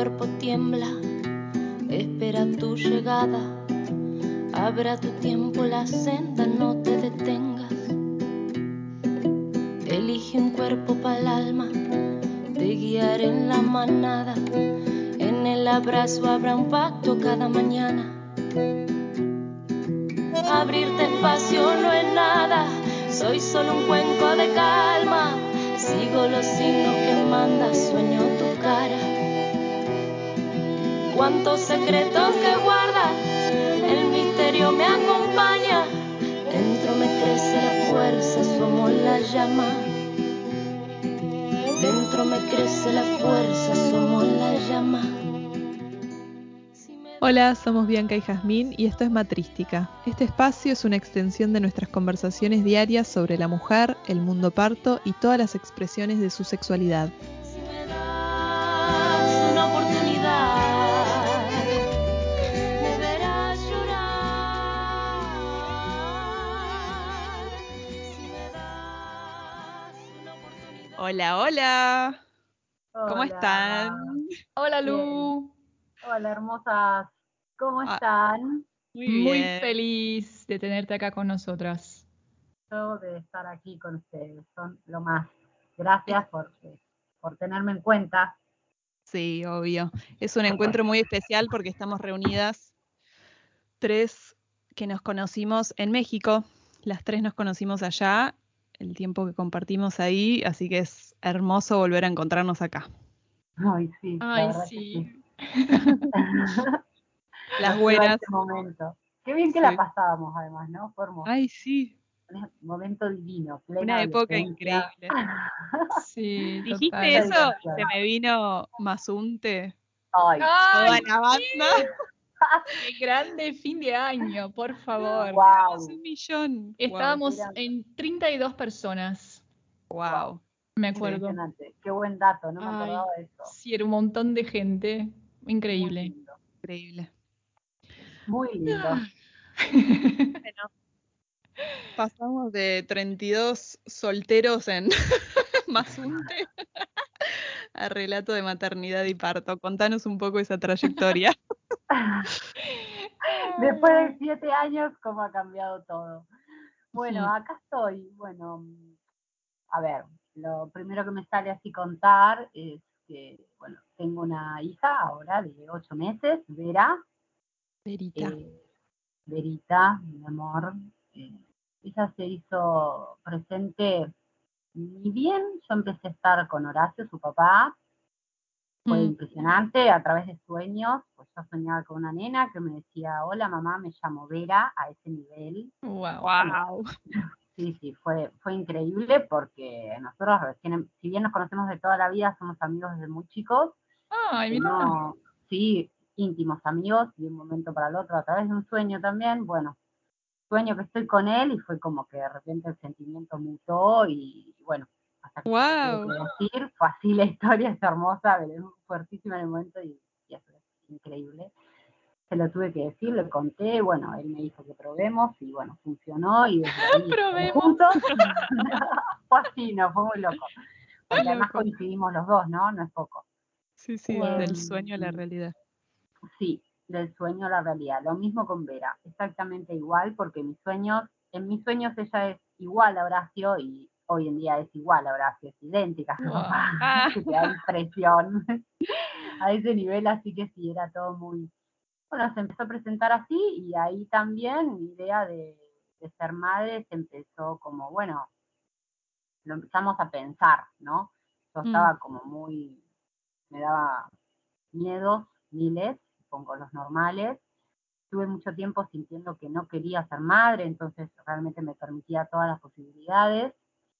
cuerpo tiembla, espera tu llegada. Abra tu tiempo la senda, no te detengas. Elige un cuerpo para el alma, te guiaré en la manada. En el abrazo habrá un pacto cada mañana. Abrirte espacio no es nada, soy solo un cuenco de calma. Sigo los signos que manda, sueño. Cuántos secretos que guarda, el misterio me acompaña. Dentro me crece la fuerza, somos la llama. Dentro me crece la fuerza, somos la llama. Hola, somos Bianca y Jazmín y esto es Matrística. Este espacio es una extensión de nuestras conversaciones diarias sobre la mujer, el mundo parto y todas las expresiones de su sexualidad. Hola, hola. ¿Cómo Hola. están? Hola Lu, Hola, hermosas. ¿Cómo Ah. están? Muy, muy bien. feliz de tenerte acá con nosotras. Yo de estar aquí con ustedes. Son lo más. Gracias por, por tenerme en cuenta. Sí, obvio. Es un encuentro muy especial porque estamos reunidas tres que nos conocimos en México. Las tres nos conocimos allá, el tiempo que compartimos ahí, así que es hermoso volver a encontrarnos acá. Ay, sí. Ay, sí. Las buenas. este momento. Qué bien que Sí. la pasábamos, además, ¿no? Fue hermoso. Ay, sí, Un momento divino. plena una época increíble. Sí, ¿Dijiste total. eso? Se me vino Mazunte, Ay, toda ¡Ay, la banda. qué grande fin de año, por favor! wow. Un millón. Estábamos Wow. en 32 personas, Wow. me acuerdo. Impresionante. Qué buen dato, no me Ay. acordaba de eso. Sí, era un montón de gente. Muy Increíble. lindo. Increíble. Muy lindo. Bueno, pasamos de 32 solteros en Mazunte a relato de maternidad y parto. Contanos un poco esa trayectoria. Después de siete años, ¿cómo ha cambiado todo? Bueno, acá estoy. Bueno, a ver, lo primero que me sale así contar es que, bueno, tengo una hija ahora de ocho meses, Vera, Verita. eh, Verita, mi amor. eh, ella se hizo presente, ni bien yo empecé a estar con Horacio, su papá, fue Mm. impresionante a través de sueños, pues yo soñaba con una nena que me decía, hola mamá, me llamo Vera, a ese nivel. Wow. Wow. Sí, sí, fue, fue increíble porque nosotros recién, em- si bien nos conocemos de toda la vida, somos amigos desde muy chicos, Ay, mira. no- sí, íntimos amigos, de un momento para el otro, a través de un sueño también, bueno, sueño que estoy con él y fue como que de repente el sentimiento mutó y bueno, hasta que Wow. decir, fue así la historia, es hermosa, fuertísima en el momento y, y eso es increíble. Se lo tuve que decir, le conté, bueno, él me dijo que probemos y bueno, funcionó y desde ahí juntos. fue así, no, fue muy loco. Porque Qué además loco. coincidimos los dos, ¿no? No es poco. Sí, sí, Wow. del sueño a la realidad. Sí, del sueño a la realidad. Lo mismo con Vera, exactamente igual, porque mis sueños, en mis sueños ella es igual a Horacio y hoy en día es igual a Horacio, es idéntica a su Wow. papá, Ah. te da impresión. a ese nivel, así que sí, era todo muy. Bueno, se empezó a presentar así y ahí también mi idea de, de ser madre se empezó como, bueno, lo empezamos a pensar, ¿no? Yo Mm. estaba como muy, me daba miedos, miles, pongo los normales. Tuve mucho tiempo sintiendo que no quería ser madre, entonces realmente me permitía todas las posibilidades.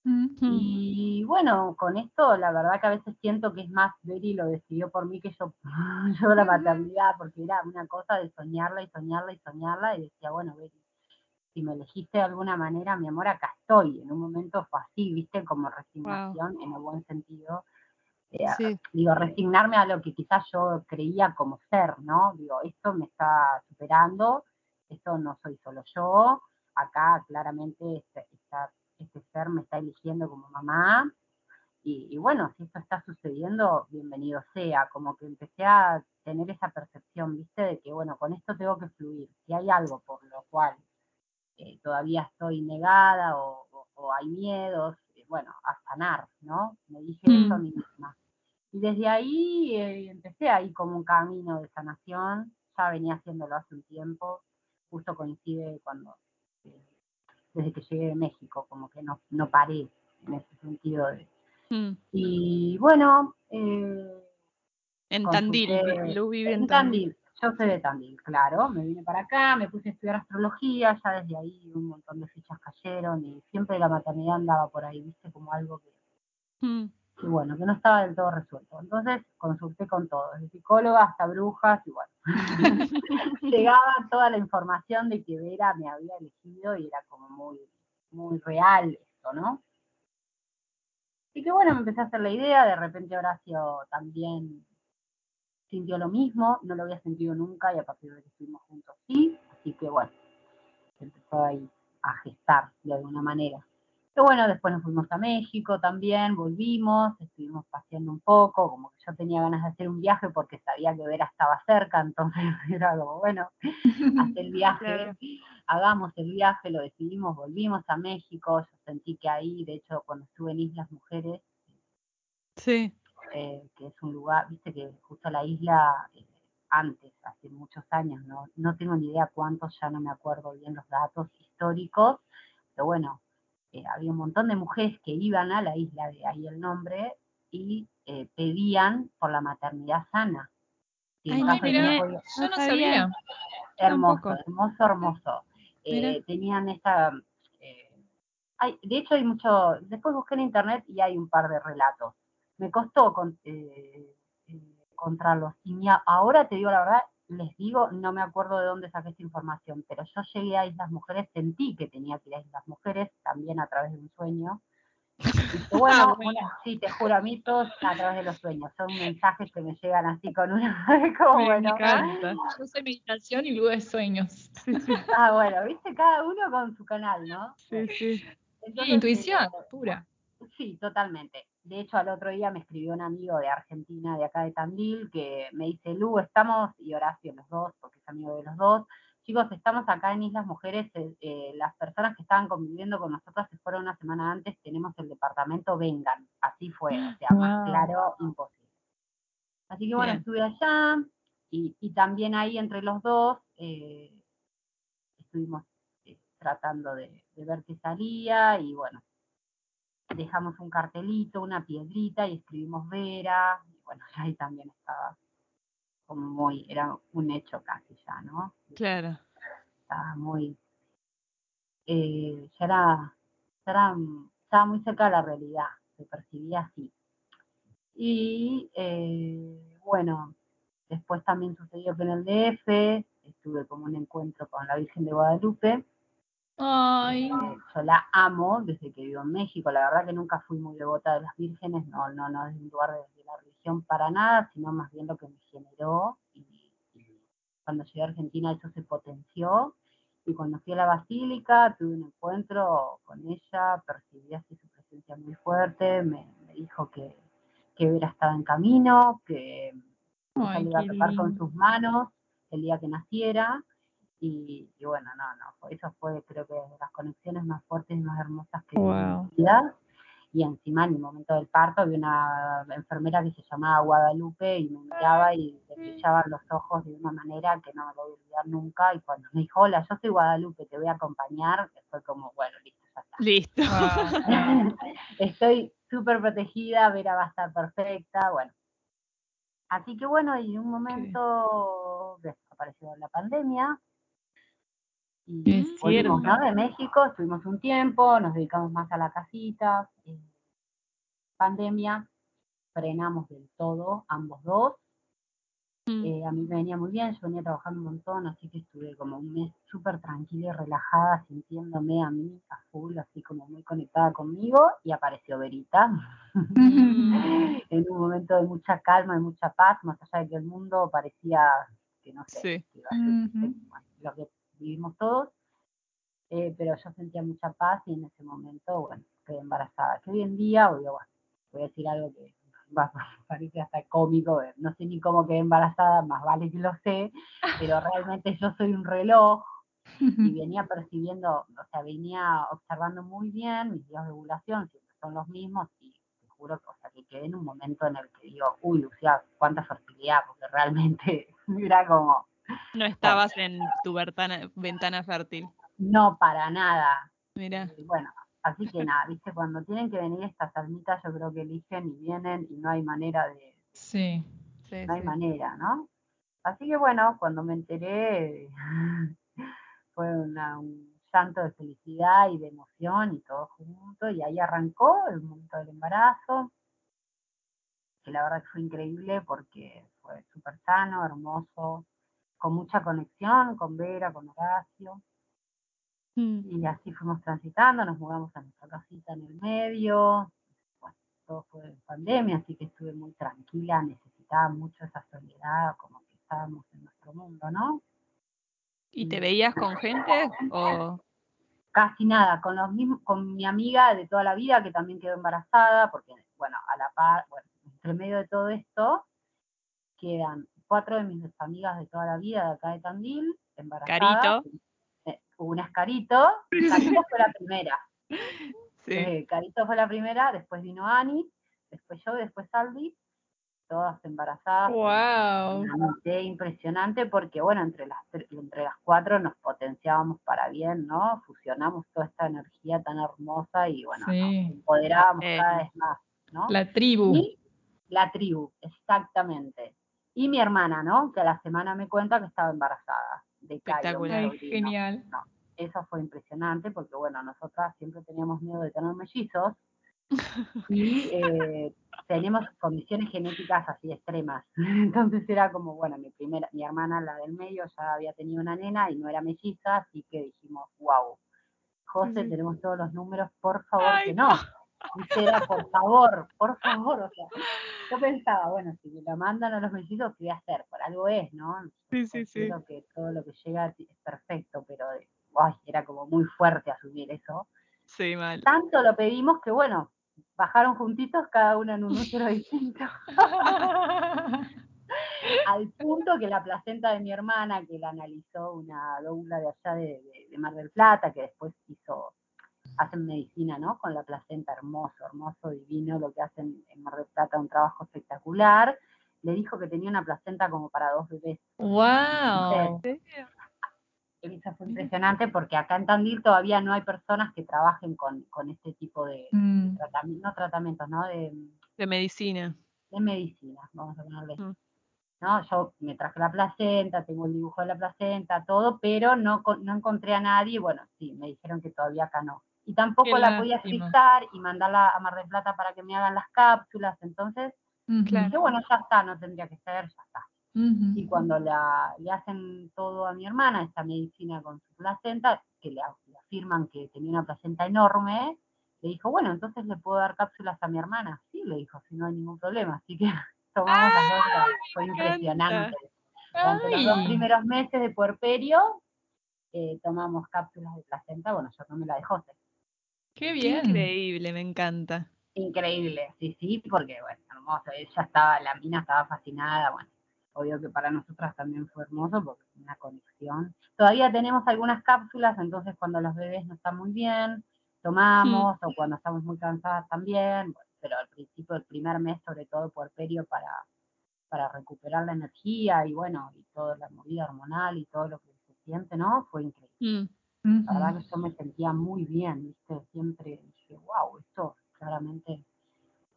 Y bueno, con esto la verdad que a veces siento que es más Beri lo decidió por mí que yo, yo la maternidad, porque era una cosa de soñarla y soñarla y soñarla y decía, bueno, Beri, si me elegiste de alguna manera, mi amor, acá estoy. En un momento fue así, viste, como resignación en el buen sentido. Eh, Sí. digo, resignarme a lo que quizás yo creía como ser, ¿no? Digo, esto me está superando, esto no soy solo yo, acá claramente este, este ser me está eligiendo como mamá, Y, y bueno, si esto está sucediendo, bienvenido sea, como que empecé a tener esa percepción, viste, de que bueno, con esto tengo que fluir, si hay algo por lo cual eh, todavía estoy negada o, o- o hay miedos, eh, bueno, a sanar, ¿no? Me dije eso a Mm. mí misma. Y desde ahí eh, empecé ahí como un camino de sanación, ya venía haciéndolo hace un tiempo, justo coincide cuando, eh, desde que llegué de México, como que no, no paré en ese sentido. de- Mm. y bueno, eh, En Tandil, Lu vive en en Tandil. Tandil, yo soy de Tandil, claro, me vine para acá, me puse a estudiar astrología, ya desde ahí un montón de fichas cayeron y siempre la maternidad andaba por ahí, viste, como algo que, Mm. Que bueno, que no estaba del todo resuelto. Entonces consulté con todo, desde psicóloga hasta brujas y bueno, llegaba toda la información de que Vera me había elegido y era como muy, muy real esto, ¿no? Y que bueno, me empecé a hacer la idea, de repente Horacio también sintió lo mismo, no lo había sentido nunca y a partir de que estuvimos juntos sí, así que bueno, empezó ahí a gestar de alguna manera. Bueno, después nos fuimos a México también, volvimos, estuvimos paseando un poco, como que yo tenía ganas de hacer un viaje porque sabía que Vera estaba cerca, entonces era como, bueno, hacer el viaje, Claro. hagamos el viaje, lo decidimos, volvimos a México, yo sentí que ahí, de hecho, cuando estuve en Islas Mujeres, Sí. eh, que es un lugar, viste que justo la isla eh, antes, hace muchos años, ¿no? no tengo ni idea cuántos, ya no me acuerdo bien los datos históricos, pero bueno, eh, había un montón de mujeres que iban a la isla, de ahí el nombre, y eh, pedían por la maternidad sana. Ay, no podía- Yo No sabía. hermoso, hermoso, hermoso. Eh, tenían esta... eh, hay, de hecho hay mucho... Después busqué en internet y hay un par de relatos. Me costó con- eh, eh, encontrarlos. Y ahora te digo la verdad, les digo, no me acuerdo de dónde saqué esta información, pero yo llegué a Islas Mujeres, sentí que tenía que ir a Islas Mujeres, también a través de un sueño. Y dije, bueno, Ah, bueno. una- sí, te juro, a mí todos a través de los sueños. Son mensajes que me llegan así con una... como, Me bueno, encanta. Yo soy meditación y luego de sueños. Ah, bueno, viste, cada uno con su canal, ¿no? sí, sí. Entonces, intuición pura. Sí, totalmente. De hecho, al otro día me escribió un amigo de Argentina, de acá de Tandil, que me dice, Lu, estamos, y Horacio los dos, porque es amigo de los dos, chicos, estamos acá en Islas Mujeres, eh, eh, las personas que estaban conviviendo con nosotros se fueron una semana antes, tenemos el departamento, vengan. Así fue, o sea, más Wow. claro, imposible. Así que bueno, Bien. estuve allá, y, y también ahí entre los dos, eh, estuvimos eh, tratando de, de ver qué salía y bueno, dejamos un cartelito, una piedrita y escribimos Vera, y bueno, ahí también estaba como muy, era un hecho casi ya, ¿no? Claro. Estaba muy, eh, ya era, ya era, estaba muy cerca de la realidad, se percibía así. Y eh, bueno, después también sucedió que en el DF estuve como un encuentro con la Virgen de Guadalupe, Ay, Eh, yo la amo desde que vivo en México. La verdad que nunca fui muy devota de las vírgenes, no, no, no desde un lugar de, la religión para nada, sino más bien lo que me generó. Y, y cuando llegué a Argentina eso se potenció. Y cuando fui a la basílica tuve un encuentro con ella, percibí así su presencia muy fuerte, me, me dijo que, que Vera estaba en camino, que ella Ay, le iba a tocar con sus manos el día que naciera. Y, y bueno, no, no, fue- eso fue creo que de las conexiones más fuertes y más hermosas que en Wow. mi vida. Y encima en el momento del parto había una enfermera que se llamaba Guadalupe y me miraba y le brillaban los ojos de una manera que no me lo voy a olvidar nunca. Y cuando me dijo, hola, yo soy Guadalupe, te voy a acompañar, fue como, bueno, listo, ya está. Listo. Wow. Estoy súper protegida, Vera va a estar perfecta, bueno. Así que bueno, y en un momento ves, apareció la pandemia y volvimos de México, estuvimos un tiempo, nos dedicamos más a la casita, eh, pandemia, frenamos del todo, ambos dos. Mm. Eh, a mí me venía muy bien, yo venía trabajando un montón, así que estuve como un mes súper tranquila y relajada, sintiéndome a mí a full, así como muy conectada conmigo, y apareció Verita. Mm. en un momento de mucha calma, de mucha paz, más allá de que el mundo parecía que no sé, Sí. que iba a ser, Ujú. bueno, lo que vivimos todos, eh, pero yo sentía mucha paz y en ese momento, bueno, quedé embarazada. Que hoy en día, bueno, voy a decir algo que va, parece hasta cómico, eh, no sé ni cómo quedé embarazada, más vale que lo sé, pero realmente yo soy un reloj y venía percibiendo, o sea, venía observando muy bien mis días de ovulación, siempre son los mismos y te juro o sea, que quedé en un momento en el que digo, uy, Lucía, cuánta fertilidad, porque realmente era como... No estabas en tu ventana, ventana fértil. No, para nada. Mira. bueno, así que nada, viste, cuando tienen que venir estas almitas, yo creo que eligen y vienen y no hay manera de... Sí. sí no hay sí. manera, ¿no? Así que bueno, cuando me enteré, fue una, un llanto de felicidad y de emoción y todo junto, y ahí arrancó el momento del embarazo, que la verdad que fue increíble porque fue súper sano, hermoso, con mucha conexión con Vera, con Horacio, Mm. y así fuimos transitando, nos mudamos a nuestra casita en el medio, bueno, todo fue en pandemia, así que estuve muy tranquila, necesitaba mucho esa soledad, como que estábamos en nuestro mundo, ¿no? ¿Y te veías con gente o casi nada, con los mismos, con mi amiga de toda la vida que también quedó embarazada, porque bueno, a la par, bueno, entre medio de todo esto, quedan cuatro de mis amigas de toda la vida de acá de Tandil, embarazadas. Carito? Eh, una es Carito, Carito fue la primera. sí? Eh, Carito fue la primera, después vino Ani, después yo, después Aldi, todas embarazadas. Wow. Una noté impresionante porque, bueno, entre las, tre- entre las cuatro nos potenciábamos para bien, ¿no? Fusionamos toda esta energía tan hermosa y, bueno, Sí. nos empoderábamos Eh, cada vez más, ¿no? La tribu. Y la tribu, exactamente. Y mi hermana, ¿no? Que a la semana me cuenta que estaba embarazada de Espectacular. Genial. Eso fue impresionante porque, bueno, nosotras siempre teníamos miedo de tener mellizos y eh, tenemos condiciones genéticas así extremas. Entonces era como, bueno, mi primera, mi hermana, la del medio, ya había tenido una nena y no era melliza, así que dijimos, wow, José, Sí. tenemos todos los números, por favor Ay, que no. Dice, era, por favor, por favor, o sea, yo pensaba, bueno, si me la mandan a los mellizos, ¿qué voy a hacer? Por algo es, ¿no? Sí, sí, sí. Que todo lo que llega es perfecto, pero ay, era como muy fuerte asumir eso. Sí, mal. Tanto lo pedimos que, bueno, bajaron juntitos, cada uno en un útero distinto, al punto que la placenta de mi hermana, que la analizó una doula de allá de, de- de Mar del Plata, que después hizo, hacen medicina, ¿no? Con la placenta, hermoso, hermoso, divino, lo que hacen en Mar del Plata, un trabajo espectacular, le dijo que tenía una placenta como para dos bebés. wow. Eso fue impresionante porque acá en Tandil todavía no hay personas que trabajen con, con este tipo de Mm, tratamientos, no tratamientos, ¿no? De, De medicina. de medicina, vamos a ponerle. Mm. ¿no? Yo me traje la placenta, tengo el dibujo de la placenta, todo, pero no, con- no encontré a nadie, bueno, sí, me dijeron que todavía acá no. Y tampoco Qué la podía frizar y mandarla a Mar del Plata para que me hagan las cápsulas, entonces Claro. dije, bueno, ya está, no tendría que ser, ya está. Y cuando la, le hacen todo a mi hermana, esta medicina con su placenta, que le, le afirman que tenía una placenta enorme, le dijo, bueno, entonces le puedo dar cápsulas a mi hermana. Sí, le dijo, si no hay ningún problema. Así que tomamos las dos, fue impresionante. Durante los dos primeros meses de puerperio, eh, tomamos cápsulas de placenta, bueno, yo tomé la de José. Qué bien. increíble, me encanta. Increíble, sí, sí, porque, bueno, hermoso, ella estaba, la mina estaba fascinada, bueno, obvio que para nosotras también fue hermoso porque es una conexión. Todavía tenemos algunas cápsulas, entonces cuando los bebés no están muy bien, tomamos, o cuando estamos muy cansadas también, bueno, pero al principio del primer mes, sobre todo puerperio, para, para recuperar la energía y bueno, y toda la movida hormonal y todo lo que se siente, ¿no? Fue increíble. Mm. La verdad que yo me sentía muy bien, ¿viste? Siempre dije, wow, esto claramente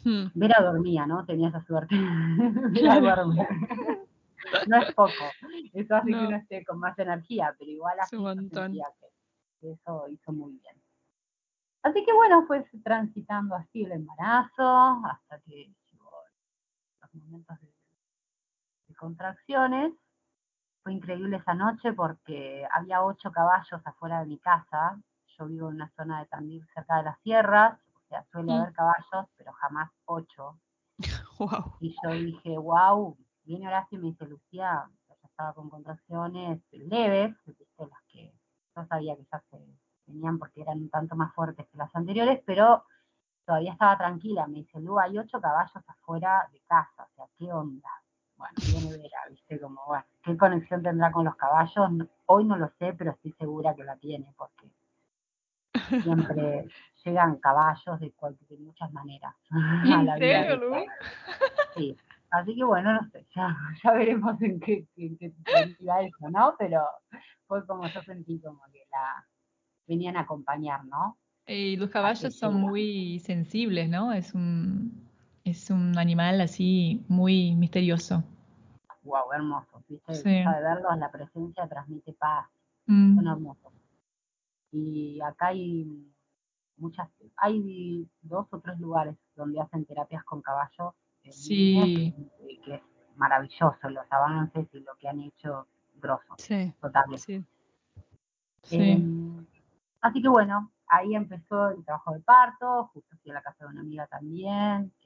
Mm. Vera dormía, ¿no? Tenía esa suerte. Vera duerme. no es poco. Eso hace No. que uno esté con más energía, pero igual así que eso hizo muy bien. Así que bueno, fue transitando así el embarazo, hasta que llegó los momentos de, de contracciones. Fue increíble esa noche porque había ocho caballos afuera de mi casa. Yo vivo en una zona de Tandil cerca de las sierras, o sea, suele Mm. haber caballos, pero jamás ocho. Wow. Y yo dije, wow, viene Horacio y me dice, Lucía, yo estaba con contracciones leves, las que yo sabía que ya se tenían porque eran un tanto más fuertes que las anteriores, pero todavía estaba tranquila, me dice, Lu, hay ocho caballos afuera de casa, o sea, ¿qué onda? Bueno, viene Vera, viste, como, bueno, ¿qué conexión tendrá con los caballos? Hoy no lo sé, pero estoy segura que la tiene, porque siempre llegan caballos de, de muchas maneras. a ¿En la vida serio, Lu? Sí. Así que bueno, no sé, ya, ya veremos en qué, en qué eso, ¿no? Pero fue como yo sentí como que la venían a acompañar, ¿no? Y los caballos son muy sensibles, ¿no? Es un, es un animal así muy misterioso. Wow, hermosos, ¿viste? Sí. De verlos, la presencia transmite paz, Mm, son hermosos. Y acá hay muchas, hay dos o tres lugares donde hacen terapias con caballos. en Sí. niños, que es maravilloso los avances y lo que han hecho grosso, Sí, total. sí. sí. Em, así que bueno, ahí empezó el trabajo de parto, justo fui a la casa de una amiga también, eh,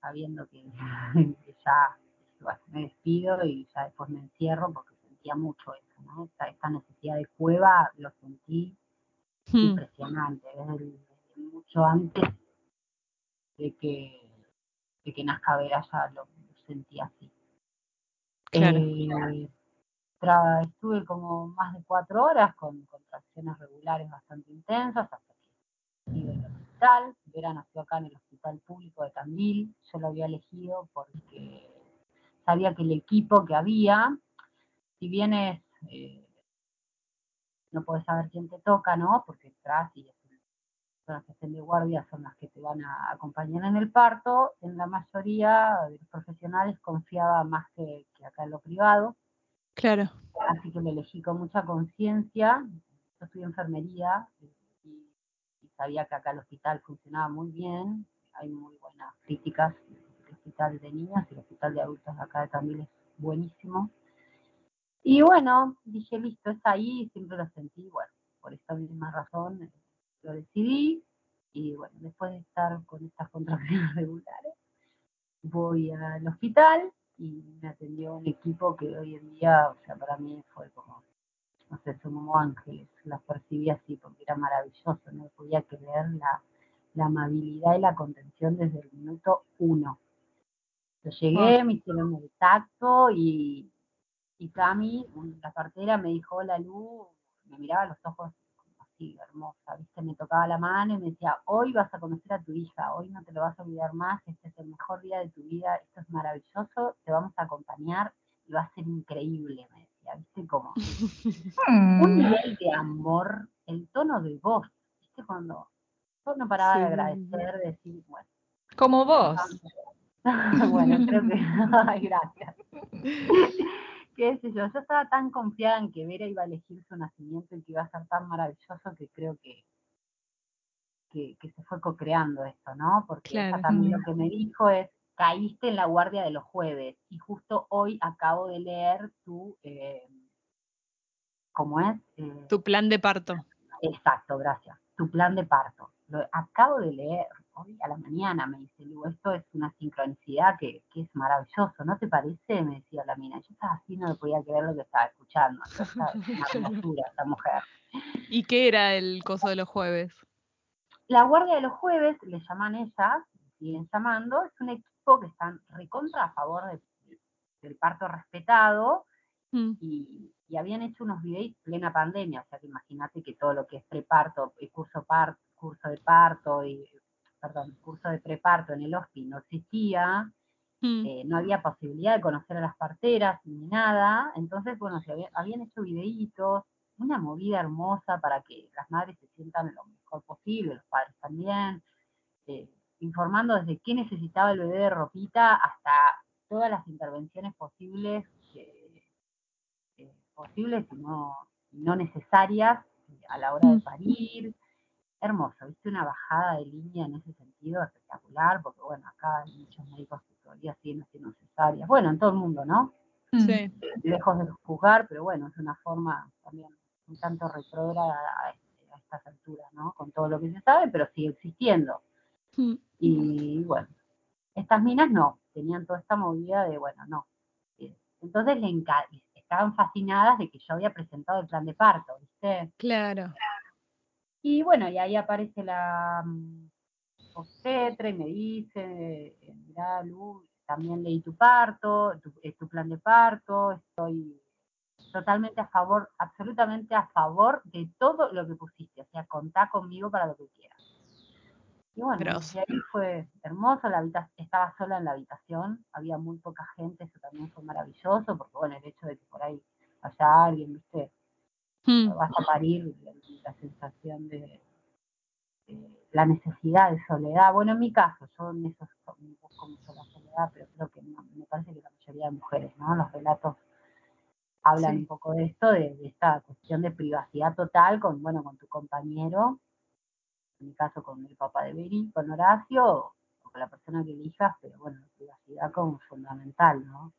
sabiendo que, que ya bueno, me despido y ya después me encierro porque sentía mucho eso, ¿no? Esta, esta necesidad de cueva lo sentí Hmm, impresionante, desde, mucho antes de que, de que nazca Vera ya lo, lo sentí así. Claro. Eh, tra- estuve como más de cuatro horas con contracciones regulares bastante intensas hasta que hospital. Vera nació acá en el hospital público de Tandil. Yo lo había elegido porque sabía que el equipo que había, si bien es, eh, no puedes saber quién te toca, ¿no? Porque entras y las que estén de guardia, son las que te van a acompañar en el parto. En la mayoría de los profesionales confiaba más que, que acá en lo privado Claro. así que lo elegí con mucha conciencia. Yo estudié enfermería eh, sabía que acá el hospital funcionaba muy bien, hay muy buenas críticas. El hospital de niñas y el hospital de adultos acá también es buenísimo. Y bueno, dije, listo, es ahí, siempre lo sentí, bueno, por esta misma razón lo decidí. Y bueno, después de estar con estas contracciones regulares, voy al hospital y me atendió un equipo que hoy en día, o sea, para mí fue como, no sé, son como ángeles, las percibí así porque era maravilloso, no podía creer la, la amabilidad y la contención desde el minuto uno. Yo llegué, me hicieron el tacto y, y Cami, la partera, me dijo, hola Lu, me miraba a los ojos como así, hermosa, ¿viste? Me tocaba la mano y me decía, hoy vas a conocer a tu hija, hoy no te lo vas a olvidar más, este es el mejor día de tu vida, esto es maravilloso, te vamos a acompañar y va a ser increíble, me ¿viste? Como un Mm, nivel de amor, el tono de voz, ¿viste? Cuando yo no paraba de Sí, agradecer, de decir, bueno, Como vos. bueno, creo que, ay, gracias. Qué sé yo, yo estaba tan confiada en que Vera iba a elegir su nacimiento y que iba a ser tan maravilloso que creo que, que, que se fue co-creando esto, ¿no? Porque ella Claro. también Mm. lo que me dijo es, caíste en la guardia de los jueves y justo hoy acabo de leer tu, eh, ¿cómo es? Eh, Tu plan de parto. Exacto, gracias. Tu plan de parto. Lo acabo de leer hoy a la mañana, me dice Lu, esto es una sincronicidad que, que es maravilloso, ¿no te parece? Me decía la mina. Yo estaba así, no podía creer lo que estaba escuchando. Estaba, es una hermosura esta mujer. ¿Y qué era el coso de los jueves? La guardia de los jueves, le llaman ellas, siguen llamando, es un equipo que están recontra a favor de- del parto respetado, Mm, y, y habían hecho unos videos plena pandemia, o sea que imagínate que todo lo que es preparto, el curso, par, curso de parto y, perdón, curso de preparto en el HOSPI no existía, mm, eh, no había posibilidad de conocer a las parteras ni nada, entonces, bueno, se había- habían hecho videitos, una movida hermosa para que las madres se sientan lo mejor posible, los padres también, eh, informando desde qué necesitaba el bebé de ropita hasta todas las intervenciones posibles eh, posibles y no, no necesarias a la hora de Mm. parir. Hermoso, viste una bajada de línea en ese sentido espectacular, porque bueno, acá hay muchos médicos que todavía siguen haciendo cesáreas. Bueno, en todo el mundo, ¿no? Mm. Sí. Lejos de juzgar, pero bueno, es una forma también un tanto retrógrada a, este- a estas alturas, ¿no? Con todo lo que se sabe, pero sigue existiendo. Mm, Y bueno, estas minas no, tenían toda esta movida de, bueno, no. Eh, Entonces le estaban fascinadas de que yo había presentado el plan de parto, ¿viste? Claro. Y bueno, y ahí aparece la mm, obstetra y me dice, eh, mirá, Lu, también leí tu parto, tu, tu plan de parto, estoy totalmente a favor, absolutamente a favor de todo lo que pusiste, o sea, contá conmigo para lo que quieras. Y bueno, Grosso. y ahí fue hermoso, la estaba sola en la habitación, había muy poca gente, eso también fue maravilloso, porque bueno, el hecho de que por ahí haya alguien, viste, Hmm, vas a parir la, la sensación de, de la necesidad de soledad. Bueno, en mi caso, yo en eso me busco mucho la soledad, pero creo que no- me parece que la mayoría de mujeres, ¿no? Los relatos hablan Sí. un poco de esto, de, de esta cuestión de privacidad total con, bueno, con tu compañero, en mi caso con el papá de Beri, con Horacio, o con la persona que elijas, pero bueno, la privacidad como fundamental, ¿no?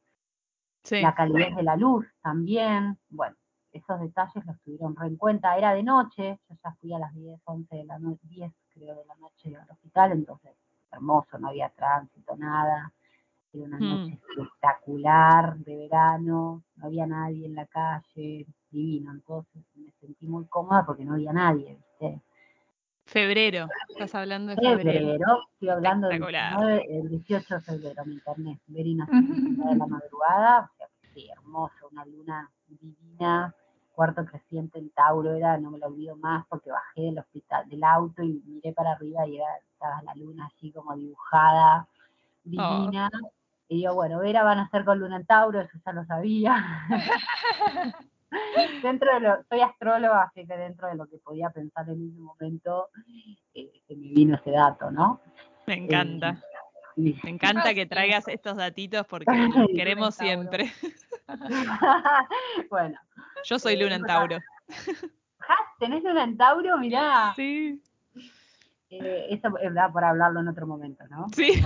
sí. La calidez de la luz también, bueno, esos detalles los tuvieron re en cuenta. Era de noche, yo ya fui a las 10, 11 de la noche, 10 creo de la noche al hospital, entonces hermoso, no había tránsito, nada. Era una Mm. noche espectacular de verano, no había nadie en la calle, divino, entonces me sentí muy cómoda porque no había nadie, ¿viste? Febrero. Estás hablando de febrero. Febrero, estoy hablando del Espectacular. 19, el 18 de febrero, me internet, Verina de la madrugada, o sea, sí, hermoso, una luna divina, cuarto creciente en Tauro era, no me lo olvido más, porque bajé del hospital, del auto y miré para arriba y era, estaba la luna así como dibujada, divina. Y digo, bueno, Vera van a ser con luna en Tauro, eso ya lo sabía. dentro de lo, soy astróloga, así que dentro de lo que podía pensar en ese momento, eh, se me vino ese dato, ¿no? Me encanta. Eh, Me encanta que traigas estos datitos porque los queremos siempre. bueno, Yo soy Eh, Luna en bueno. Tauro. ¿tenés luna en Tauro? Mirá, Sí. eh, eso es verdad por hablarlo en otro momento, ¿no? Sí.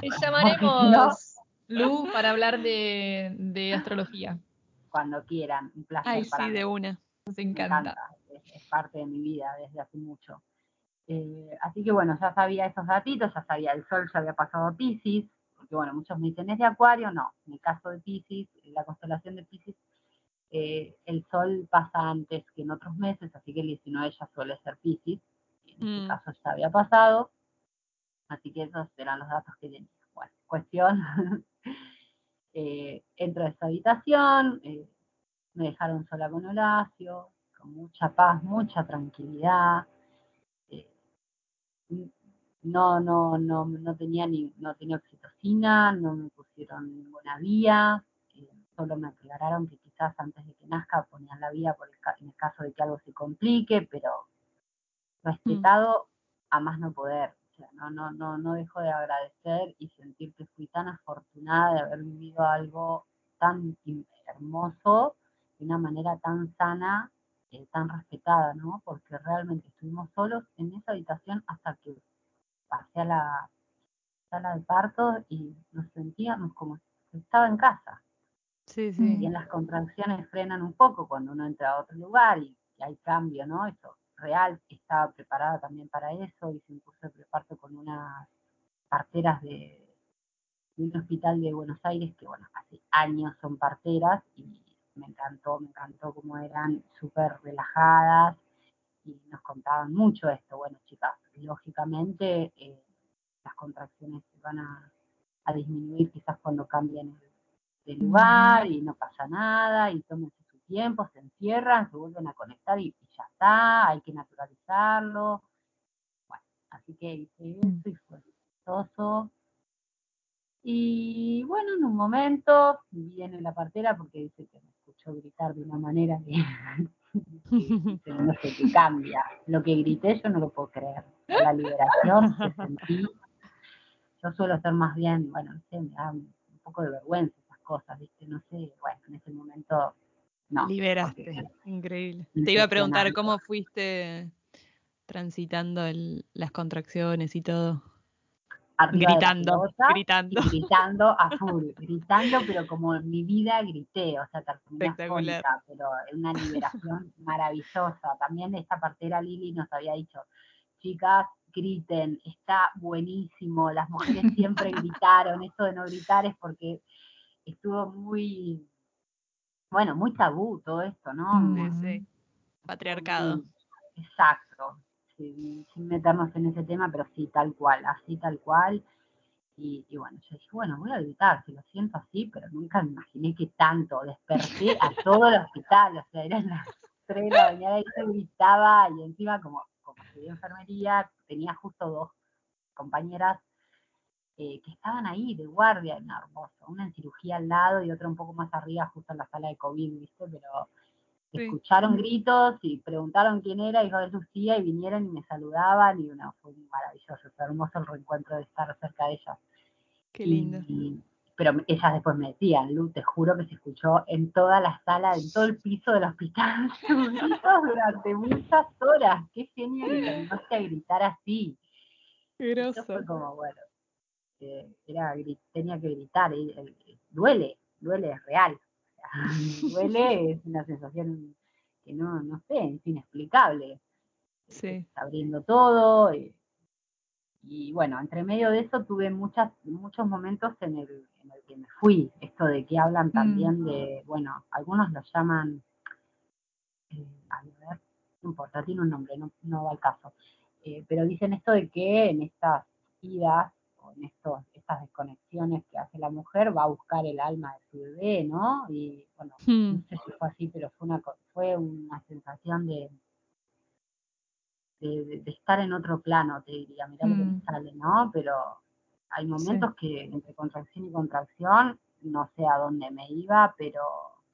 Te No. llamaremos Lu para hablar de, de astrología. Cuando quieran, un placer Ay, para sí, mí. de una. Nos me encanta. encanta, es, es parte de mi vida desde hace mucho. Eh, así que bueno, ya sabía esos datitos, ya sabía, el sol ya había pasado Pisces, porque bueno, muchos me dicen, ¿es de Acuario? No, en el caso de Pisces, la constelación de Pisces, eh, el sol pasa antes que en otros meses, así que el 19 ya suele ser Pisces, en este Mm. caso ya había pasado, así que esos eran los datos que tenía. Bueno, cuestión, eh, entro a esa habitación, eh, me dejaron sola con Horacio, con mucha paz, mucha tranquilidad. eh, no, no, no, no tenía ni, no tenía oxitocina, no me pusieron ninguna vía, eh, solo me aclararon que quizás antes de que nazca ponían la vía por el en el caso de que algo se complique, pero respetado a más no poder. Sea, no, no, no, no dejo de agradecer y sentir que fui tan afortunada de haber vivido algo tan hermoso de una manera tan sana, eh, tan respetada, ¿no? Porque realmente estuvimos solos en esa habitación hasta que pasé a la sala de parto y nos sentíamos como si estaba en casa. Sí, Y sí. en las contracciones frenan un poco cuando uno entra a otro lugar y, y hay cambio, ¿no? Eso real, estaba preparada también para eso, hice un curso de preparto con unas parteras de, de un hospital de Buenos Aires que, bueno, hace años son parteras y me encantó, me encantó cómo eran súper relajadas y nos contaban mucho esto. Bueno, chicas, lógicamente eh, las contracciones se van a, a disminuir quizás cuando cambien el, de lugar y no pasa nada y tómense su tiempo, se encierran, se vuelven a conectar y ya está, hay que naturalizarlo. Bueno, así que hice eso y fue exitoso. Y bueno, en un momento viene la partera porque dice que me escuchó gritar de una manera que, que no sé, que cambia. Lo que grité yo no lo puedo creer. La liberación que sentí. Yo suelo ser más bien, bueno, no sé, me da un poco de vergüenza esas cosas, ¿viste? No sé, bueno, en ese momento no. Liberaste. porque- Increíble. Te iba a preguntar cómo fuiste transitando el- las contracciones y todo. arriba Gritando, gritando. gritando a full, gritando, pero como en mi vida grité, o sea, terminé afónica, pero es una liberación maravillosa. También esta partera Lili nos había dicho, chicas, griten, está buenísimo, las mujeres siempre gritaron, esto de no gritar es porque estuvo muy, bueno, muy tabú todo esto, ¿no? Sí, sí. Patriarcado. exacto, sin, sin meternos en ese tema, pero sí, tal cual, así tal cual. Y, y, bueno, yo dije, bueno, voy a gritar, si lo siento así, pero nunca me imaginé que tanto. Desperté a todo el hospital, o sea, eran las 3 de la mañana y yo gritaba, y encima como, como estudié enfermería, tenía justo dos compañeras eh, que estaban ahí de guardia, en hermoso, una en cirugía al lado y otra un poco más arriba, justo en la sala de COVID, ¿viste? Pero Sí. escucharon gritos y preguntaron quién era, hijo de Lucía, y vinieron y me saludaban, y bueno, fue maravilloso, fue hermoso el reencuentro de estar cerca de ellas. Qué lindo. y- pero ellas después me decían, Lu, te juro que se escuchó en toda la sala, en todo el piso del hospital, durante muchas horas. Qué genio que te a gritar así. Groso. fue como, bueno, era, tenía que gritar, y, duele, duele, es real. Duele, es una sensación que no, no sé, es inexplicable. Sí. Está abriendo todo. y bueno, entre medio de eso tuve muchas, muchos momentos en el, en el que me fui. Esto de que hablan también de, bueno, algunos lo llaman, eh, a ver, no importa, tiene un nombre, no, no va al caso. Eh, pero dicen esto de que en estas idas o en estos, estas desconexiones que hace la mujer va a buscar el alma de su bebé, ¿no? Y bueno, Hmm, no sé si fue así, pero fue una, fue una sensación de, de, estar en otro plano, te diría, mirá lo que me Mm. sale, ¿no? Pero hay momentos que entre contracción y contracción, no sé a dónde me iba, pero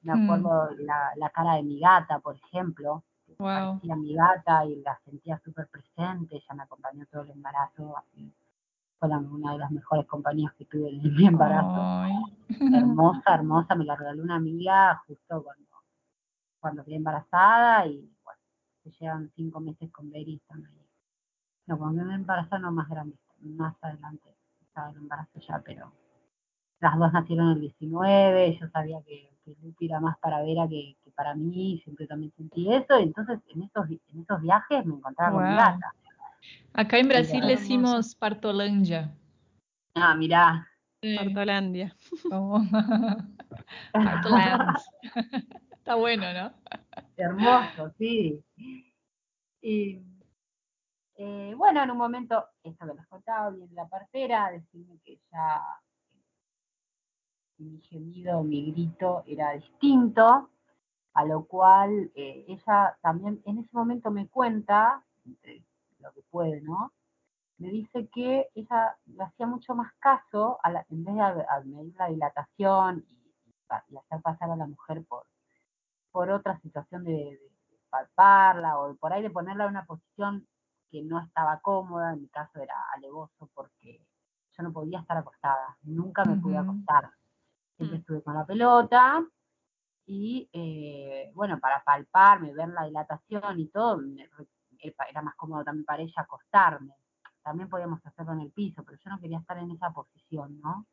me Mm. acuerdo la, la cara de mi gata, por ejemplo, que Wow. parecía mi gata y la sentía súper presente, ella me acompañó todo el embarazo, así, fue la- una de las mejores compañías que tuve en mi embarazo Ay. hermosa, hermosa, me la regaló una amiga justo cuando, cuando quedé embarazada y bueno, se llevan cinco meses con Beri y están ahí. No, cuando me embarazaron no más grande, más adelante estaba el embarazo ya, pero las dos nacieron el 19, yo sabía que, que Lupi era más para Vera que, que para mí, siempre también sentí eso, y entonces en esos, en esos viajes me encontraba con mi gata. Acá en Brasil Hermoso. decimos partolandia. Ah, mirá, Sí, Partolandia. Partolands. Está bueno, ¿no? Hermoso, sí. Y eh, bueno, en un momento, esto que les contaba, viene la partera, decirme que ya mi gemido, mi grito era distinto, a lo cual eh, ella también en ese momento me cuenta, entre lo que puede, ¿no? Me dice que ella le hacía mucho más caso, a la- en vez de a- a medir la dilatación y, y hacer pasar a la mujer por, por otra situación de, de palparla o por ahí de ponerla en una posición que no estaba cómoda, en mi caso era alevoso porque yo no podía estar acostada, nunca me pude acostar. Siempre Mm. estuve con la pelota y eh, bueno, para palparme, ver la dilatación y todo, me era más cómodo también para ella acostarme. También podíamos hacerlo en el piso, pero yo no quería estar en esa posición, ¿no?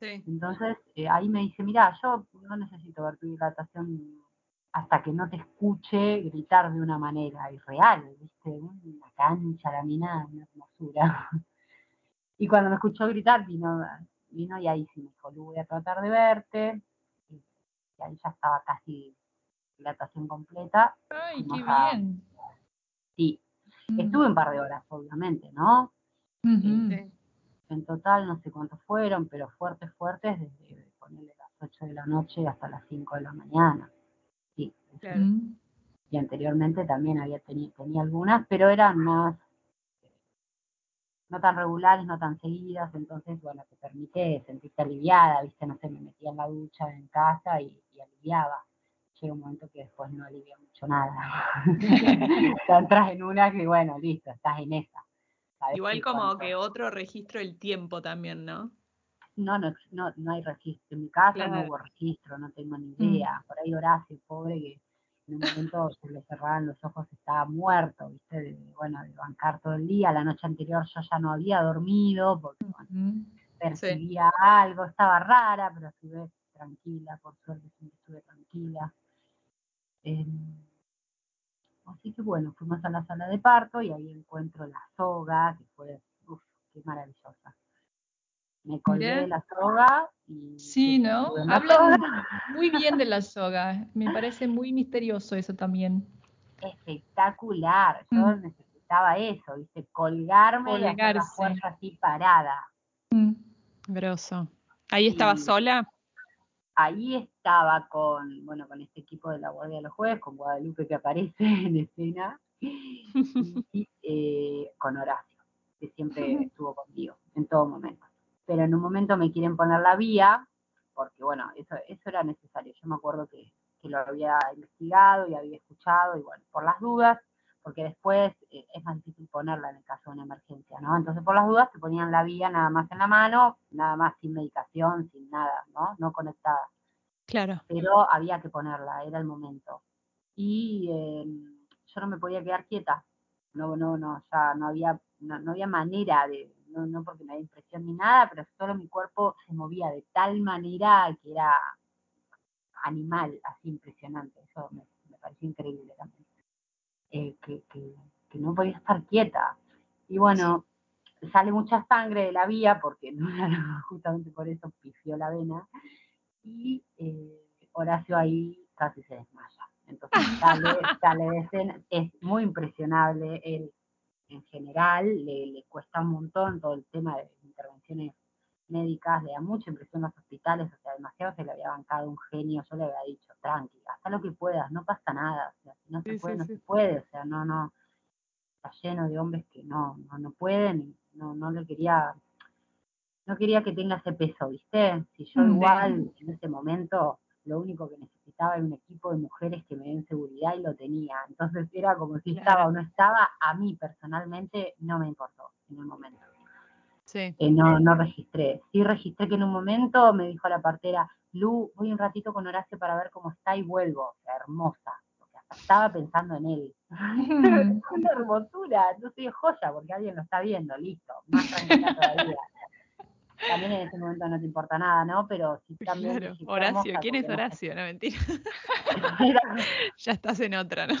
Sí. Entonces eh, ahí me dice, mira, yo no necesito ver tu dilatación hasta que no te escuche gritar de una manera irreal, ¿viste? Una cancha, la mina, una hermosura. Y cuando me escuchó gritar, vino, vino y ahí sí me dijo, voy a tratar de verte. Y, ahí ya estaba casi dilatación completa. Ay, qué bien. Sí, estuve un par de horas, obviamente, ¿no? En total no sé cuántos fueron, pero fuertes, fuertes, desde ponerle las 8 de la noche hasta las 5 de la mañana. Sí, Claro. Y anteriormente también había tenido tenía algunas, pero eran más, eh, no tan regulares, no tan seguidas, entonces, bueno, te permite sentirte aliviada, ¿viste? No sé, me metía en la ducha en casa y, y aliviaba. Llega un momento que después no alivia mucho nada. Entras en una que, bueno, listo, estás en esa. Igual como que otro registro del tiempo también, ¿no? No, no, no, no hay registro. En mi casa no hubo registro, no tengo ni Mm. idea. Por ahí Horacio, pobre, que en un momento se le cerraban los ojos, estaba muerto, ¿viste? De, bueno, de bancar todo el día. La noche anterior yo ya no había dormido porque bueno, Mm. percibía algo, estaba rara, pero a su vez tranquila, por suerte siempre estuve tranquila. Eh, así que bueno, fuimos a la sala de parto y ahí encuentro la soga, que fue, uff, qué maravillosa. Me colgué de la soga y... Sí, ¿no? Hablan soga. muy bien de la soga. Me parece muy misterioso eso también. espectacular. Yo Mm. necesitaba eso, ¿viste? Colgarme y hacer la Colgarse. fuerza así parada. Mm. Grosso. ¿Ahí estaba sola? Ahí estaba con, bueno, con este equipo de la Guardia de los Jueves, con Guadalupe que aparece en escena, y eh, con Horacio, que siempre estuvo conmigo en todo momento. Pero en un momento me quieren poner la vía, porque bueno, eso, eso era necesario. Yo me acuerdo que, que lo había investigado y había escuchado, y bueno, por las dudas, porque después eh, es más difícil ponerla en el caso de una emergencia, ¿no? Entonces por las dudas te ponían la vía nada más en la mano, nada más sin medicación, sin nada, ¿no? No conectada Claro. pero había que ponerla, era el momento. Y eh, yo no me podía quedar quieta, no, no, no, ya no había, no, no había manera de, no, no porque me daba impresión ni nada, pero solo mi cuerpo se movía de tal manera que era animal, así impresionante, eso me, me pareció increíble también, Eh, que, que, que no podía estar quieta. Y bueno, sale mucha sangre de la vía, porque justamente por eso pifió la vena, y eh, Horacio ahí casi se desmaya. Entonces sale, sale de escena, es muy impresionable, él en general le, le cuesta un montón todo el tema de intervenciones médicas, le da mucha impresión los hospitales, o sea, demasiado se le había bancado un genio, yo le había dicho, tranqui, haz lo que puedas, no pasa nada, o sea, si no se Sí, puede, sí, no sí. se puede, o sea, no, no, está lleno de hombres que no, no, no pueden, no, no le quería, no quería que tenga ese peso, ¿viste? Si yo Mm, igual en ese momento lo único que necesitaba era un equipo de mujeres que me den seguridad y lo tenía. Entonces era como si Claro. estaba o no estaba, a mí personalmente no me importó en el momento. Sí. Eh, no, no registré. Sí registré que en un momento me dijo la partera, Lu, voy un ratito con Horacio para ver cómo está y vuelvo. Hermosa. Porque hasta estaba pensando en él. Mm. Una hermosura. Entonces es joya porque alguien lo está viendo. Listo. Más tranquila todavía. También en ese momento no te importa nada, ¿no? Pero sí también. Claro. Horacio, ¿quién es no Horacio? No, mentira. Ya estás en otra, ¿no?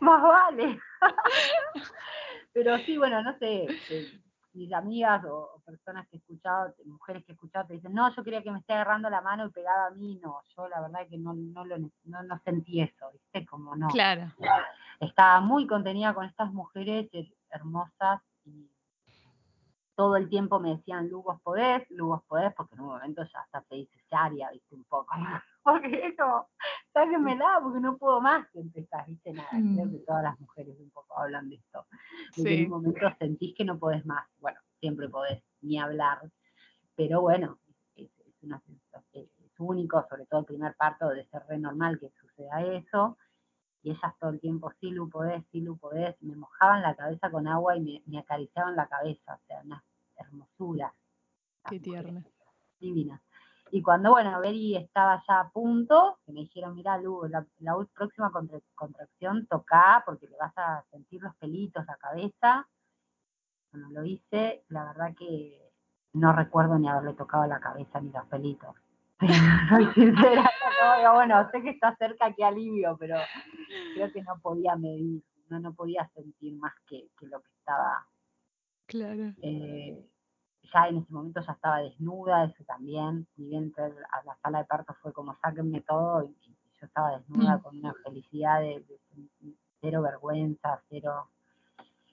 más vale. Pero sí, bueno, no sé, eh, mis amigas o, o personas que he escuchado, mujeres que he escuchado, te dicen, no, yo quería que me esté agarrando la mano y pegada a mí, no, yo la verdad que no, no, lo, no, no sentí eso, ¿viste? Como no. Claro. Estaba muy contenida con estas mujeres her- hermosas y todo el tiempo me decían, Lu, vos podés, Lu, vos podés, porque en un momento ya hasta te dice Sharia, viste, un poco. Porque es como, sáquenmela, porque no puedo más que empezar, viste, nada. Creo Mm. que todas las mujeres un poco hablan de esto. En un momento sentís que no podés más. Bueno, siempre podés, ni hablar. Pero bueno, es, es una sensación- es es único, sobre todo el primer parto, de ser re normal que suceda eso. Y ellas todo el tiempo, sí, Lu, podés, sí, Lu, podés. Me mojaban la cabeza con agua y me, me acariciaban la cabeza. O sea, una hermosura. Qué tierna. Divina. Y cuando, bueno, Beri estaba ya a punto, que me dijeron, mira, Lu, la, la próxima contra- contracción toca porque le vas a sentir los pelitos, la cabeza. Bueno, lo hice, la verdad que no recuerdo ni haberle tocado la cabeza ni los pelitos. Soy sincera, no, bueno, sé que está cerca, qué alivio, pero creo que no podía medir, no, no podía sentir más que, que lo que estaba Claro. eh, ya en ese momento ya estaba desnuda, eso también, ni bien a la sala de parto fue como sáquenme todo y, y yo estaba desnuda Mm. con una felicidad de, de cero vergüenza, cero,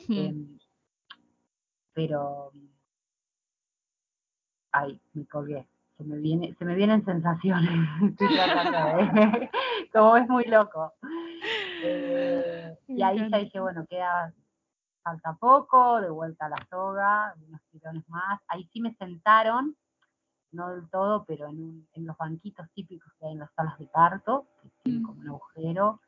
Mm. em, pero ay, me colgué, se me viene, se me vienen sensaciones, como es muy loco. Eh, y ahí ya dije, bueno, queda falta poco, de vuelta a la soga, unos tirones más. Ahí sí me sentaron, no del todo, pero en, un- en los banquitos típicos que hay en las salas de parto, que tienen Mm. como un agujero,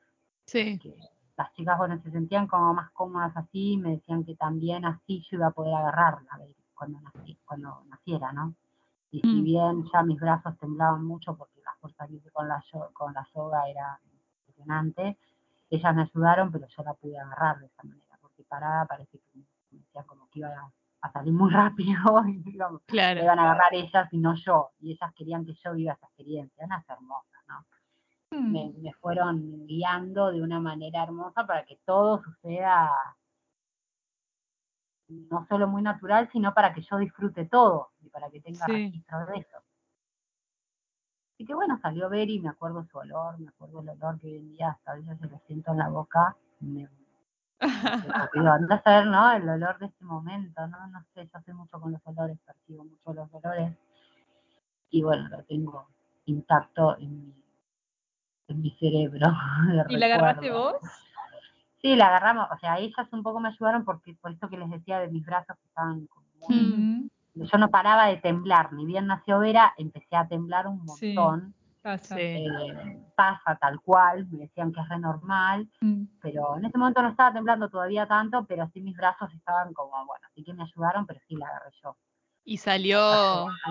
Sí. que las chicas, bueno, se sentían como más cómodas así, me decían que también así yo iba a poder agarrarla cuando, nací, cuando naciera, ¿no? Y si Mm. bien ya mis brazos temblaban mucho porque la fuerza que hice con la, con la soga era impresionante, ellas me ayudaron, pero yo la pude agarrar de esa manera, porque parada parece que me decían como que iba a, a salir muy rápido y digamos, me iban a agarrar ellas y no yo, y ellas querían que yo viva esa experiencia, unas hermosas, ¿no? Mm. Me, me fueron guiando de una manera hermosa para que todo suceda no solo muy natural, sino para que yo disfrute todo y para que tenga Sí. registro de eso. Así que bueno, salió Beri, me acuerdo su olor, me acuerdo el olor que hoy en día hasta a veces se lo siento en la boca, me, digo, a saber, ¿no? El olor de ese momento, ¿no? No sé, yo soy mucho con los olores, percibo mucho los olores. Y bueno, lo tengo intacto en mi, en mi cerebro. ¿Y la agarraste vos? Sí, la agarramos, o sea, ellas un poco me ayudaron porque por eso que les decía de mis brazos que estaban como muy- Mm, Yo no paraba de temblar, ni bien nació Vera, empecé a temblar un montón. Pasa. Eh, pasa tal cual, me decían que es re normal, Mm, pero en ese momento no estaba temblando todavía tanto, pero sí mis brazos estaban como, bueno, así que me ayudaron, pero sí la agarré yo. Y salió,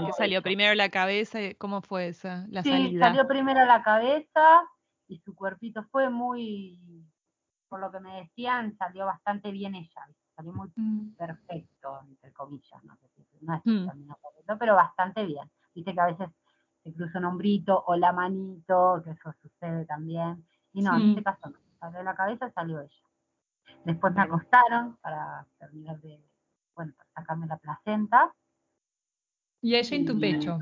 ¿qué salió? Primero la cabeza, ¿cómo fue esa? La sí, salida. salió primero la cabeza y su cuerpito fue muy, por lo que me decían, salió bastante bien ella, salió muy mm, perfecto, entre comillas, no sé si no es Mm. correcto, pero bastante bien. Viste que a veces se cruza un hombrito o la manito, que eso sucede también. Y no, en Sí. este caso no, salió la cabeza, salió ella. Después me acostaron para terminar de, bueno, para sacarme la placenta. Y ella en tu Y- pecho.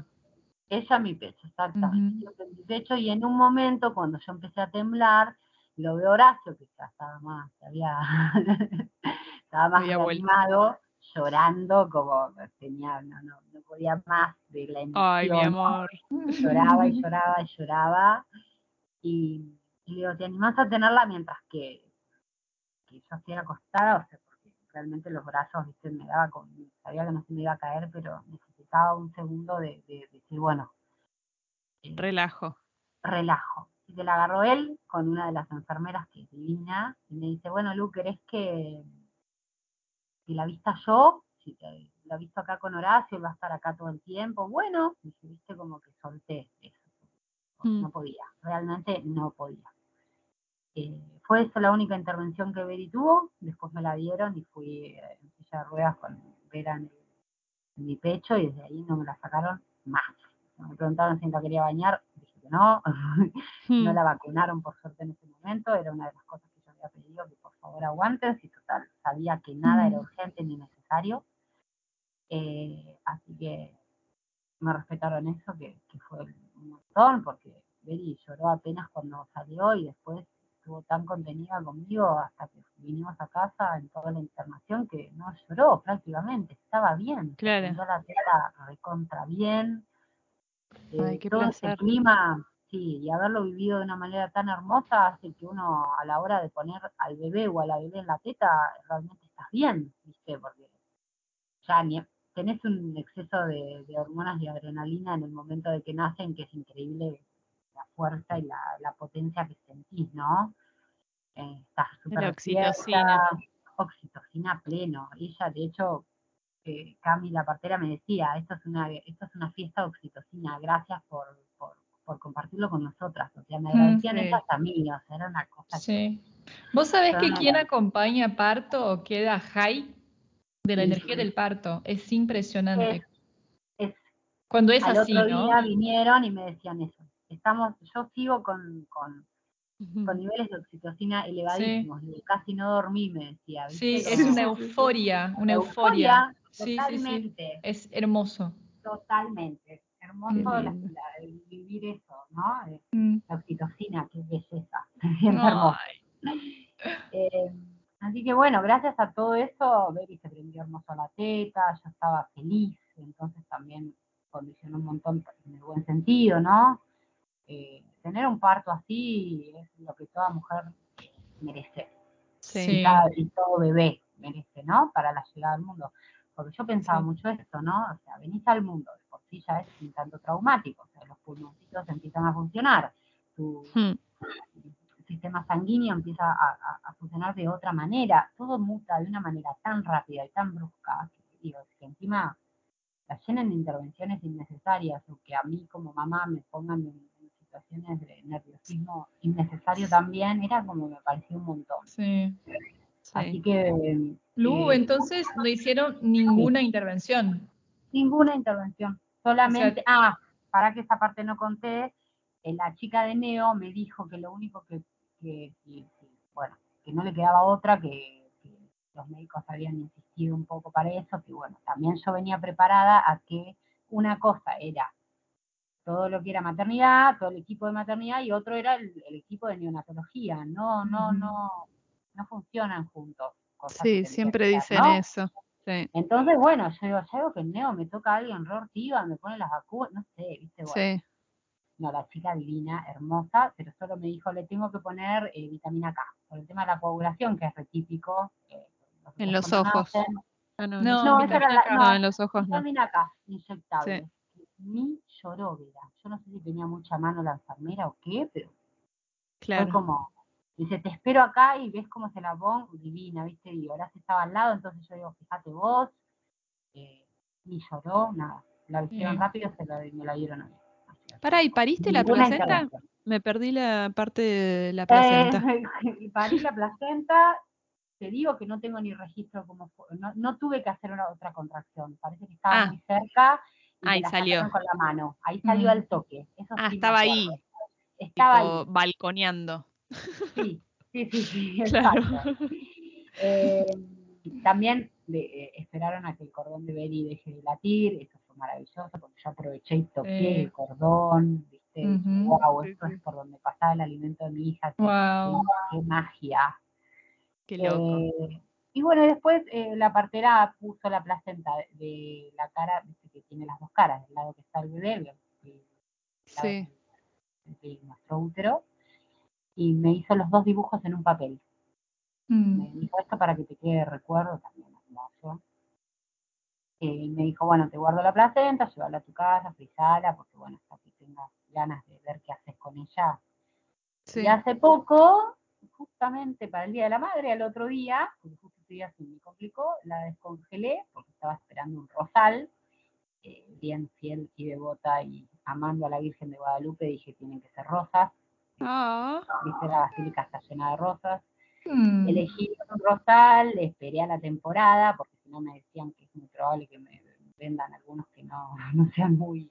Ella en mi pecho, exactamente. Siempre en mi pecho, y en un momento, cuando yo empecé a temblar, lo veo Horacio, que ya estaba más, había, estaba más Había vuelto. Llorando, como tenía, no, no, no podía más de la emoción. Ay, mi amor. Lloraba y lloraba y lloraba. Y, y le digo, ¿te animás a tenerla mientras que, que yo estuviera acostada? O sea, porque realmente los brazos, viste, me daba con, sabía que no se me iba a caer, pero necesitaba un segundo de, de decir, bueno, eh, Relajo. relajo. Y que la agarró él con una de las enfermeras que es divina, y me dice, bueno, Lu, ¿querés que, que la vista yo? Si la visto acá con Horacio, él va a estar acá todo el tiempo. Bueno, y viste, como que solté eso. Mm. No podía, realmente no podía. Eh, fue esa la única intervención que Beri tuvo, después me la dieron y fui eh, en silla de ruedas con Vera en, el- en mi pecho y desde ahí no me la sacaron más. Me preguntaron si la quería bañar, dije que no, no Mm. la vacunaron por suerte en ese momento, era una de las cosas que yo había pedido, que por favor aguanten, si total sabía que nada era Mm. urgente ni necesario. Eh, así que me respetaron eso, que, que fue un montón, porque Beri lloró apenas cuando salió y después estuvo tan contenida conmigo hasta que vinimos a casa en toda la internación que no lloró prácticamente, estaba bien, Claro. la tela recontra bien, eh, Ay, qué todo placer. ese clima, sí, y haberlo vivido de una manera tan hermosa hace que uno a la hora de poner al bebé o a la bebé en la teta, realmente estás bien, ¿viste? Porque ya ni, tenés un exceso de, de hormonas y adrenalina en el momento de que nacen, que es increíble la fuerza y la, la potencia que sentís, ¿no? Eh, estás súper oxitocina. oxitocina pleno. Ella, de hecho, eh, Cami, la partera, me decía, esto es una, esto es una fiesta de oxitocina, gracias por, por, compartirlo con nosotras. O sea, me Mm, agradecían sí. ellas a mí, o sea, era una cosa que Sí. ¿Vos sabés que quien acompaña parto queda high de la Sí. energía del parto? Es impresionante. es, es Cuando es al así, otro ¿no? día vinieron y me decían eso. Estamos, yo sigo con, con, niveles de oxitocina elevadísimos, casi no dormí, me decía. Sí, ¿viste? es Como- una euforia, una euforia. Sí, sí, sí. totalmente, Es hermoso. totalmente. Hermoso la- vivir eso, ¿no? Eh, Mm. La oxitocina, qué belleza. Hermoso. Eh, así que bueno, gracias a todo eso, Beri se prendió hermoso la teta, yo estaba feliz, entonces también condicionó un montón en el buen sentido, ¿no? Eh, tener un parto así es lo que toda mujer merece, Sí. Sí. y, cada- y todo bebé merece, ¿no? Para la llegada al mundo. Porque yo pensaba Sí. mucho esto, ¿no? O sea, venís al mundo, de por sí ya es un tanto traumático, o sea, los pulmoncitos empiezan a funcionar, tu, Mm. sistema sanguíneo empieza a, a- a funcionar de otra manera, todo muta de una manera tan rápida y tan brusca, que, digo, que encima la llenen de intervenciones innecesarias o que a mí como mamá me pongan en, en situaciones de nerviosismo innecesario también, era como me pareció un montón. Sí. Así Sí. que Lu, eh, entonces no hicieron ninguna intervención. ninguna intervención, solamente, ah, para que esa parte no conté, eh, la chica de Neo me dijo que lo único que, que- que- que, bueno, que no le quedaba otra, que, los médicos habían insistido un poco para eso, que bueno, también yo venía preparada a que una cosa era todo lo que era maternidad, todo el equipo de maternidad, y otro era el, el equipo de neonatología. No, no, no, no funcionan juntos. Sí, siempre dicen eso. Sí, Entonces, bueno, yo digo, ya veo que el neo me toca a alguien re ortiva, me pone las vacunas, no sé, viste, bueno. sí. No, la chica divina, hermosa, pero solo me dijo, le tengo que poner eh, vitamina K, por el tema de la coagulación, que es retípico. eh, En los ojos. Ah, no, No, No, esa era la- vitaminas. no, en los ojos no. Vitamina K, inyectable. Ni lloró, Vera. Yo no sé si tenía mucha mano la enfermera o qué, pero fue Claro. como, dice, te espero acá y ves cómo se la pongo, divina, ¿viste? Y ahora estaba al lado, entonces yo digo, fíjate vos, eh, ni lloró, nada. La hicieron Bien. rápido, se la, me la dieron a mí. Pará, ¿y pariste la placenta? Me perdí la parte de la placenta. Eh, y parí la placenta, te digo que no tengo ni registro como fue, no, no tuve que hacer una otra contracción, parece que estaba Ah. muy cerca y Ahí salió. con la mano, ahí salió Mm. al toque. Eso Ah, sí estaba ahí, Estaba tipo, ahí, balconeando. Sí, sí, sí, sí, Claro. exacto. Eh, también de- eh, esperaron a que el cordón de Beri deje de latir, eso fue maravilloso porque yo aproveché y toqué el cordón, viste, Ujú. wow, Sí, esto sí. es por donde pasaba el alimento de mi hija, Wow. qué magia. Qué loco. Eh, y bueno, después la partera puso la placenta de, de la cara, viste que tiene las dos caras, del lado que está el bebé, el, el Sí. de nuestro útero, y me hizo los dos dibujos en un papel. Mm. Me dijo esto para que te quede de recuerdo, también hermoso. Eh, y me dijo, bueno, te guardo la placenta, llévala a tu casa, frizala, porque bueno, hasta que tengas ganas de ver qué haces con ella, Sí. y hace poco, justamente para el Día de la Madre, al otro día, porque justo ese día se me complicó, la descongelé porque estaba esperando un rosal, eh, bien fiel y devota y amando a la Virgen de Guadalupe, dije, tienen que ser rosas, Ah, viste, la basílica está llena de rosas. Mm. Elegí un rosal, esperé a la temporada, porque si no me decían que es muy probable que me vendan algunos que no, no sean muy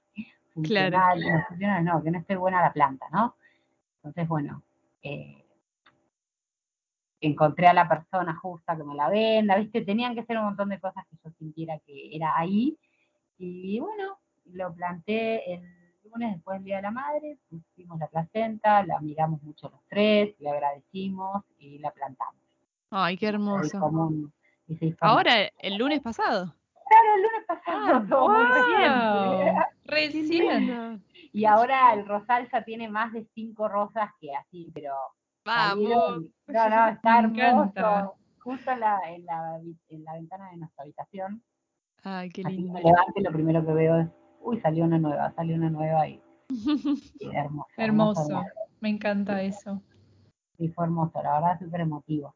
Claro. funcionales, no, funcionales no, que no esté buena la planta, ¿no? Entonces, bueno, eh, encontré a la persona justa que me la venda, ¿viste? Tenían que ser un montón de cosas que yo sintiera que era ahí. Y bueno, lo planté el lunes después del Día de la Madre, pusimos la placenta, la miramos mucho los tres, le agradecimos y la plantamos. ay, qué hermoso. Ahora, el lunes pasado. Claro, el lunes pasado, reciente. Wow. Recién. Y ahora el rosal ya tiene más de cinco rosas que así, pero Vamos. salieron- No, no, está hermoso. Justo en la, en, la, en la ventana de nuestra habitación. Ay, qué Así que lindo. me levanto y lo primero que veo es, uy, salió una nueva, salió una nueva y, y hermoso. Hermoso. Me encanta eso. Sí, fue hermoso, la verdad, súper emotivo.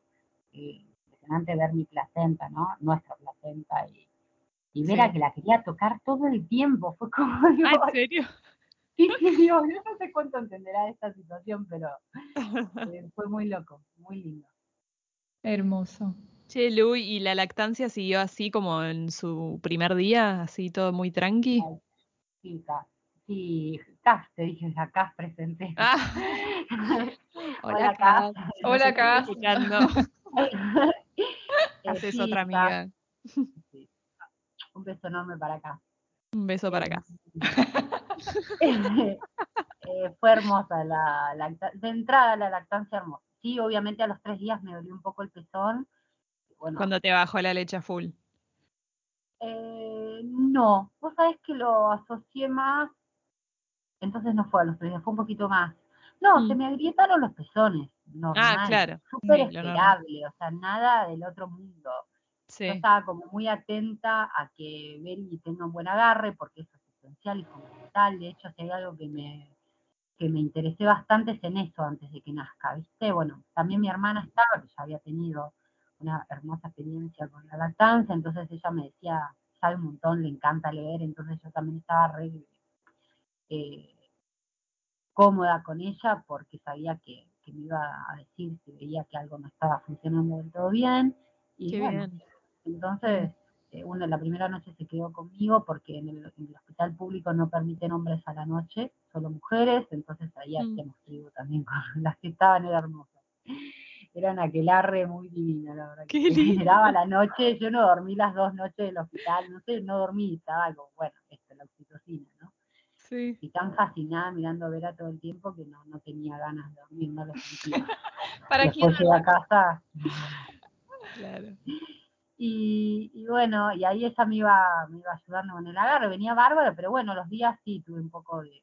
Y impresionante ver mi placenta, ¿no? Nuestra placenta y, y ver Sí. a que la quería tocar todo el tiempo. Fue como, Ah, ¿en serio? sí, sí, digo, yo no sé cuánto entenderá de esta situación, pero eh, fue muy loco, muy lindo. Hermoso. Che, Lu, ¿y la lactancia siguió así como en su primer día? Así todo muy tranqui. Ay, Sí, Cas, te dije, la Cas presente. Ah, Hola, Cas. Hola, Cas. Haces otra amiga. sí. Un beso enorme para acá. Un beso para acá. eh, fue hermosa la lactancia, de entrada la lactancia hermosa. Sí, obviamente a los tres días me dolió un poco el pezón. Bueno, Cuando te bajó la leche full. Eh, no, vos sabés que lo asocié más, entonces no fue a los tres días, fue un poquito más. No, Mm. se me agrietaron los pezones, normal, Ah, claro. súper esperable, o sea, nada del otro mundo. Yo Sí. estaba como muy atenta a que Beri tenga un buen agarre, porque eso es esencial y fundamental. De hecho, si hay algo que me, que me interesé bastante es en eso antes de que nazca, ¿viste? Bueno, también mi hermana estaba, que ya había tenido una hermosa experiencia con la lactancia, entonces ella me decía, sabe un montón, le encanta leer, entonces yo también estaba re eh, cómoda con ella porque sabía que, que me iba a decir si veía que algo no estaba funcionando del todo bien. Y Qué bueno, bien. entonces, eh, una, la primera noche se quedó conmigo porque en el, en el hospital público no permiten hombres a la noche, solo mujeres, entonces ahí Mm. hacíamos tribu también con las que estaban, era hermosa. Era una aquelarre muy divina, la verdad. Qué generaba la noche, yo no dormí las dos noches del hospital, no sé, no dormí, estaba como, bueno, esto, la oxitocina, ¿no? Sí. y tan fascinada mirando a Vera todo el tiempo que no, no tenía ganas de dormir, no lo sentía. ¿Para Después quién? llegué a casa Claro. y, y bueno, y ahí ella me iba, me iba ayudando con el agarre, venía bárbaro, pero bueno, los días sí tuve un poco de,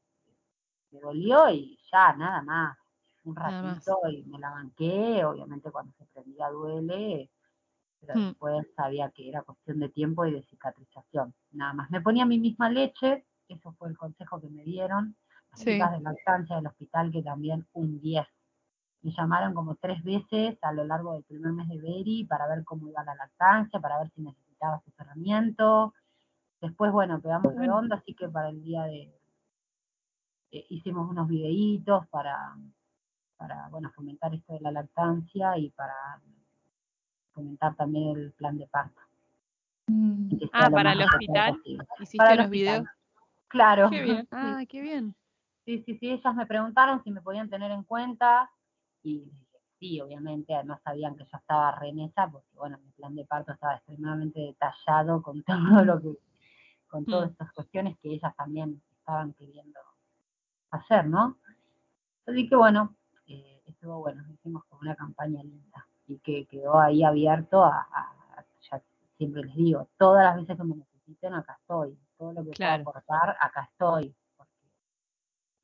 me dolió y ya, nada más, un ratito y me la banqué, obviamente cuando se prendía duele, pero Hmm. después sabía que era cuestión de tiempo y de cicatrización, nada más. Me ponía mi misma leche, eso fue el consejo que me dieron, las Sí. chicas de lactancia del hospital que también un 10. Me llamaron como tres veces a lo largo del primer mes de Beri para ver cómo iba la lactancia, para ver si necesitaba asesoramiento. Después, bueno, Bueno. redondo, así que para el día de... eh, hicimos unos videitos para, para, bueno, fomentar esto de la lactancia y para fomentar también el plan de parto. Mm, Ah, lo para el hospital. posible. ¿Hiciste Para los hospital. videos? Claro. Qué bien. Ah, qué bien. Sí, sí, sí, ellas me preguntaron si me podían tener en cuenta y sí, obviamente, además sabían que yo estaba re en esa, porque bueno, mi plan de parto estaba extremadamente detallado con todo lo que, con todas Mm. estas cuestiones que ellas también estaban queriendo hacer, ¿no? Así que bueno, estuvo bueno, hicimos como una campaña linda y que quedó ahí abierto a, a- a- ya siempre les digo, todas las veces que me necesiten, acá estoy, todo lo que Claro. pueda aportar, acá estoy.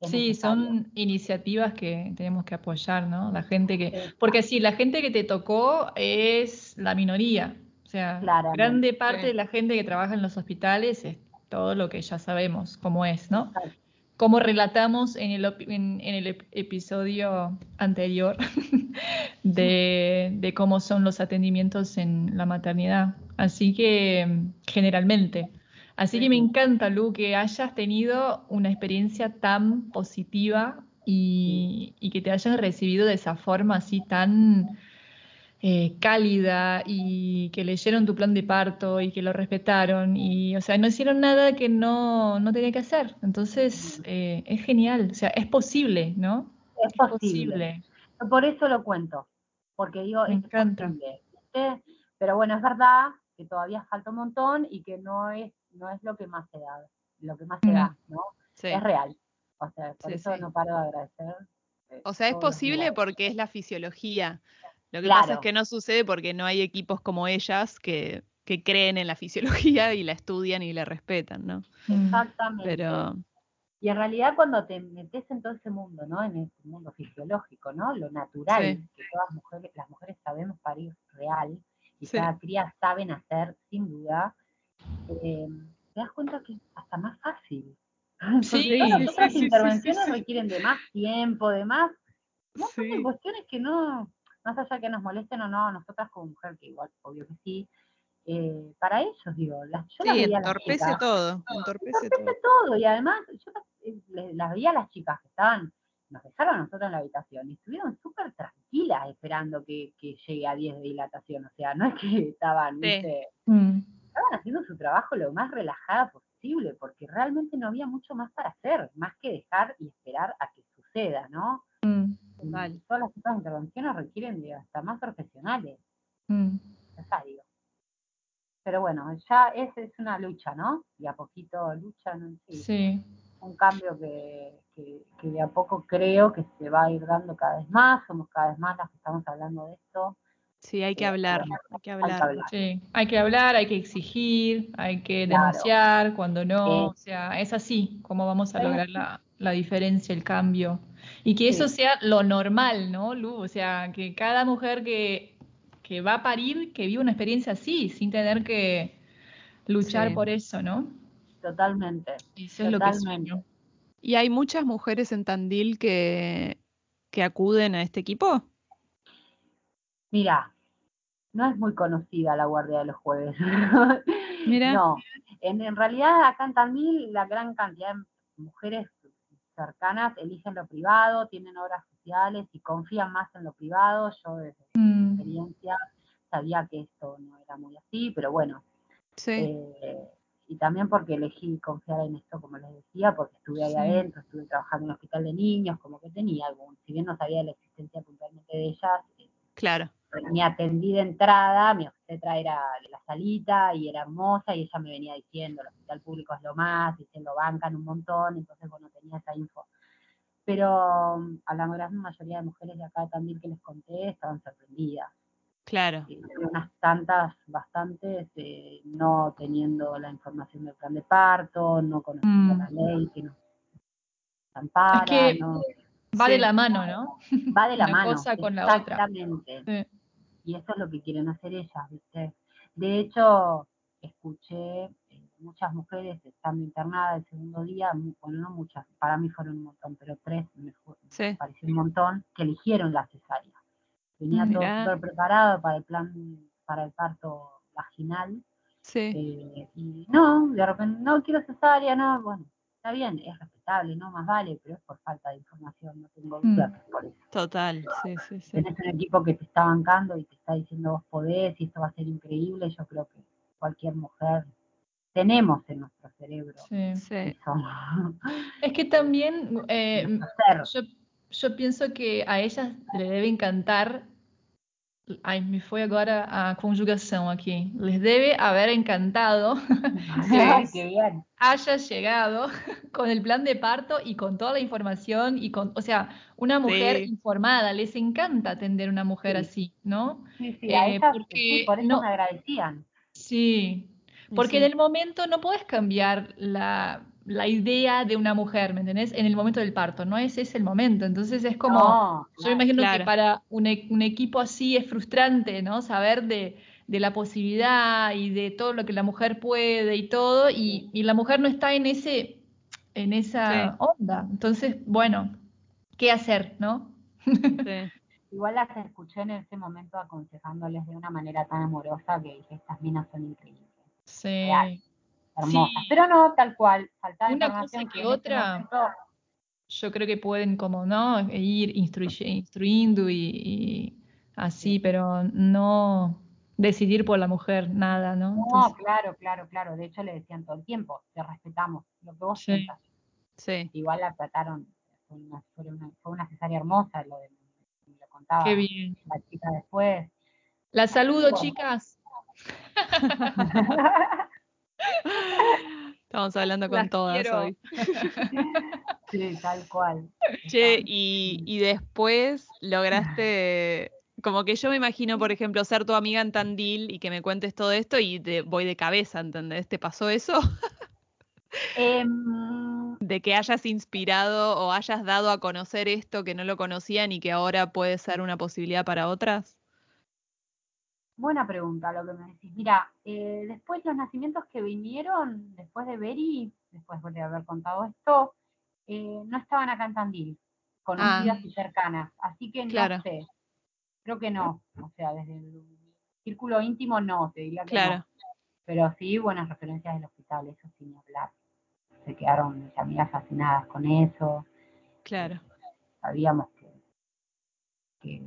es Sí, necesario. son iniciativas que tenemos que apoyar, ¿no? La gente que, porque sí, la gente que te tocó es la minoría. O sea, Claramente. grande parte Sí. de la gente que trabaja en los hospitales es todo lo que ya sabemos cómo es, ¿no? Exacto. Como relatamos en el, en, en el ep- episodio anterior de, de cómo son los atendimientos en la maternidad. Así que, generalmente. Así que me encanta, Lu, que hayas tenido una experiencia tan positiva y, y que te hayan recibido de esa forma así tan eh, cálida y que leyeron tu plan de parto y que lo respetaron y, o sea, no hicieron nada que no, no tenía que hacer. Entonces, eh, es genial, o sea, es posible, ¿no? Es Es posible. Por eso lo cuento, porque digo, Me es encanta. Pero bueno, es verdad que todavía falta un montón y que no es, no es lo que más se da, lo que más se Mm. da, ¿no? Sí. Es real. O sea, por Sí, eso sí. no paro de agradecer. eh, O sea, es posible porque es la fisiología. Lo que pasa es que no sucede porque no hay equipos como ellas que, que creen en la fisiología y la estudian y la respetan, ¿no? Exactamente. Pero Y en realidad cuando te metes en todo ese mundo, ¿no? En este mundo fisiológico, ¿no? Lo natural, Sí. que todas mujeres, las mujeres sabemos parir real y Sí. cada cría saben hacer, sin duda, eh, te das cuenta que es hasta más fácil. Sí, todas las otras intervenciones requieren de más tiempo, de más, de sí, cuestiones que no, más allá que nos molesten o no, nosotras como mujer, que igual, obvio que sí, eh, para ellos, digo, las, yo las sí, veía a las entorpece chicas, todo, entorpece todo. entorpece todo, y además yo eh, le- las veía a las chicas que estaban, nos dejaron a nosotros en la habitación y estuvieron súper tranquilas esperando que, que llegue a 10 de dilatación, o sea, no es que estaban, Sí. viste, Mm. estaban haciendo su trabajo lo más relajada posible, porque realmente no había mucho más para hacer, más que dejar y esperar a que suceda, ¿no? Mm. Total. Todas las otras intervenciones requieren de hasta más profesionales, Mm. necesario. Pero bueno, ya es, es una lucha, ¿no? Y a poquito luchan, sí, Sí. un cambio que, que, que de a poco creo que se va a ir dando cada vez más, somos cada vez más las que estamos hablando de esto. Sí, hay que Eh, hablar, hay que Hay que hablar. hablar. Sí, hay que hablar, hay que exigir, hay que Claro. denunciar cuando no, Eh. o sea, es así como vamos a lograr la, la diferencia, el cambio. Y que eso Sí. sea lo normal, ¿no, Lu? O sea, que cada mujer que, que va a parir, que viva una experiencia así, sin tener que luchar Sí. por eso, ¿no? Totalmente. Eso es lo que sueño. ¿Y hay muchas mujeres en Tandil que, que acuden a este equipo? Mira, no es muy conocida la guardia de los jueves. Mira. No, en, en realidad acá en Tandil la gran cantidad de mujeres cercanas eligen lo privado, tienen obras sociales y confían más en lo privado. Yo desde mi Mm, experiencia sabía que esto no era muy así, pero bueno, Sí, Eh, y también porque elegí confiar en esto, como les decía, porque estuve ahí Sí. adentro, estuve trabajando en un hospital de niños, como que tenía algún, si bien no sabía la existencia puntualmente de ellas, eh, claro. Me atendí de entrada, mi obstetra era de la salita y era hermosa y ella me venía diciendo, el hospital público es lo más, diciendo bancan un montón, entonces bueno, tenía esa info. Pero mm, a la gran mayoría de mujeres de acá Tandil que les conté estaban sorprendidas. Claro. Y unas tantas, bastantes, eh, no teniendo la información del plan de parto, no conociendo Mm. la ley, que no ampara, que no, Va de la mano, ¿no? va de la Una mano. cosa con la otra. Exactamente. Sí. Y eso es lo que quieren hacer ellas, ¿viste? De hecho, escuché eh, muchas mujeres estando internadas el segundo día, bueno, no muchas, para mí fueron un montón, pero tres me, pareció un montón, que eligieron la cesárea. Venía todo Mirá. súper preparado para el plan, para el parto vaginal, Sí. eh, y no, de repente, no quiero cesárea, no, bueno, está bien, es respetable, no más vale, pero es por falta de información, no tengo Mm. que es por eso. Total. Sí, sí, sí. Tenés un equipo que te está bancando y te está diciendo vos podés y esto va a ser increíble, yo creo que cualquier mujer tenemos en nuestro cerebro Sí. Sí. Es que también eh, yo, yo pienso que a ellas le debe encantar. Ai, me foi agora a conjugação aqui. Les debe haber encantado Ay, qué bien. haya llegado con el plan de parto y con toda la información y con, o sea, una mujer Sí. informada. Les encanta atender una mujer Sí. así, ¿no? Sí, sí, a Eh, porque sí, por eso no- me agradecían. Sí, porque en el momento no puedes cambiar la, la idea de una mujer, ¿me entendés? En el momento del parto, no ese es el momento. Entonces es como, No, yo imagino Claro. que para un, e- un equipo así es frustrante, ¿no? Saber de, de la posibilidad y de todo lo que la mujer puede y todo, y, y la mujer no está en ese, en esa Sí. onda. Entonces, bueno, ¿qué hacer, no? Sí. Igual las escuché en ese momento aconsejándoles de una manera tan amorosa que dije, estas minas son increíbles, Sí. Real. Hermosas. Sí. Pero no, tal cual, faltaba Una información cosa que ese otra. momento- yo creo que pueden como, ¿no? Ir instruye- instruyendo y, y así, pero no decidir por la mujer, nada, ¿no? No, Entonces, claro, claro, claro. De hecho, le decían todo el tiempo, te respetamos lo que vos Sí. sientas. Sí. Igual la trataron, fue una, fue una, fue una cesárea hermosa, lo, de, lo contaba qué bien. la chica después. La saludo, chicas. Estamos hablando con Las todas quiero. hoy. sí, tal cual. Che, y, y después lograste, como que yo me imagino, por ejemplo, ser tu amiga en Tandil y que me cuentes todo esto y te voy de cabeza, ¿entendés? ¿Te pasó eso? Em, De que hayas inspirado o hayas dado a conocer esto que no lo conocían y que ahora puede ser una posibilidad para otras. Buena pregunta lo que me decís. Mira, eh, después los nacimientos que vinieron, después de Beri, después de haber contado esto, eh, no estaban acá en Tandil, conocidas Ah. y cercanas. Así que Claro. no sé, creo que no. O sea, desde el círculo íntimo no, te diría que Claro. no. Pero sí buenas referencias del hospital, eso sin hablar. Se quedaron mis amigas fascinadas con eso. Claro. sabíamos que, que,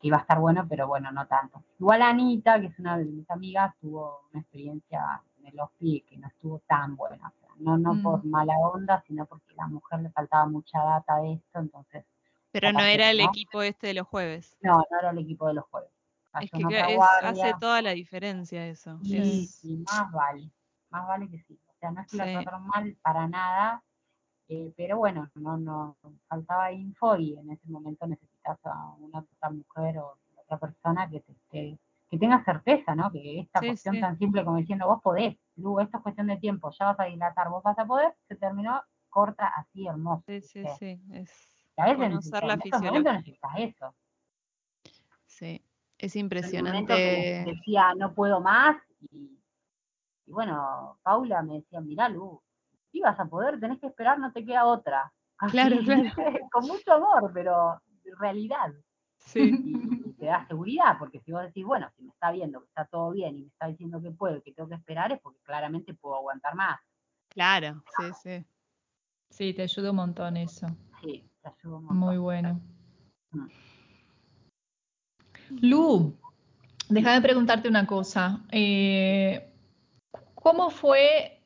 que iba a estar bueno, pero bueno, no tanto. Igual Anita, que es una de mis amigas, tuvo una experiencia en el hospital que no estuvo tan buena. O sea, no, no Mm. por mala onda, sino porque a la mujer le faltaba mucha data de esto, entonces, Pero no era el ¿no? equipo este de los jueves. no, no era el equipo de los jueves. Es que es- hace toda la diferencia eso. y, Es- y más vale, más vale que sí. O sea, no es que la Sí. trataron mal para nada, eh, pero bueno, no, no, faltaba info y en ese momento necesitas a una otra mujer o otra persona que te que tenga certeza, ¿no? Que esta Sí, cuestión sí. tan simple como diciendo, vos podés, Lu, esto es cuestión de tiempo, ya vas a dilatar, vos vas a poder, se terminó, corta así, hermoso. Sí, sí, ¿viste? sí. Es a veces conocer necesitas- la eso. Sí. Es en impresionante. decía, no puedo más, y, y bueno, Paula me decía, mirá, Lu, sí vas a poder, tenés que esperar, no te queda otra. Claro, Así, claro. Con mucho amor, pero realidad. Sí. Y, y te da seguridad, porque si vos decís, bueno, si me está viendo que está todo bien y me está diciendo que puedo y que tengo que esperar, es porque claramente puedo aguantar más. Claro, sí, sí. Sí, te ayuda un montón eso. Sí, te ayuda un montón. Muy bueno. Mm. Lu, déjame preguntarte una cosa. Eh, ¿Cómo fue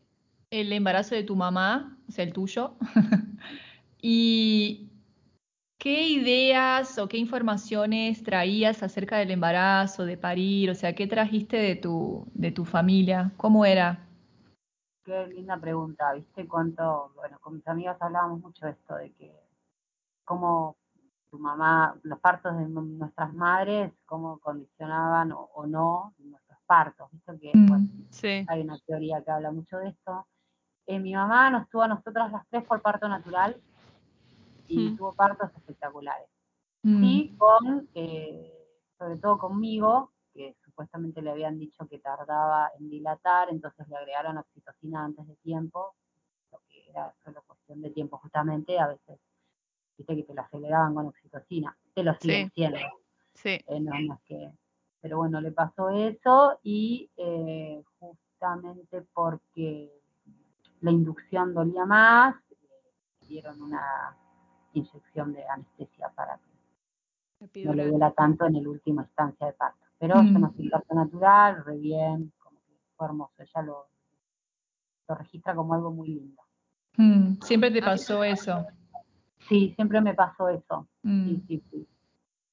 el embarazo de tu mamá, o sea, el tuyo? ¿Y ¿qué ideas o qué informaciones traías acerca del embarazo, de parir? O sea, ¿qué trajiste de tu, de tu familia? ¿Cómo era? Qué linda pregunta, ¿viste? Cuánto, bueno, con mis amigas hablábamos mucho de esto, de que cómo tu mamá, los partos de nuestras madres, cómo condicionaban o, no nuestros partos, ¿viste? Que Mm, Sí. hay una teoría que habla mucho de esto. Eh, mi mamá nos tuvo a nosotras las tres por parto natural y Mm. tuvo partos espectaculares. mm, Sí, con, eh, sobre todo conmigo, que supuestamente le habían dicho que tardaba en dilatar, entonces le agregaron oxitocina antes de tiempo, lo que era solo cuestión de tiempo justamente, a veces, viste que te lo aceleraban con oxitocina, te lo siguen Sí. siendo, Sí. eh, no, no es que, pero bueno, le pasó eso y eh, justamente porque la inducción dolía más, dieron una inyección de anestesia para que no le duela tanto en el último instancia de parto. Pero Mm. yo nací en parto natural, re bien, como que fue hermoso, ella lo, lo registra como algo muy lindo. mm. Siempre te Ah. pasó eso. Sí, siempre me pasó eso, Mm, sí, sí, sí.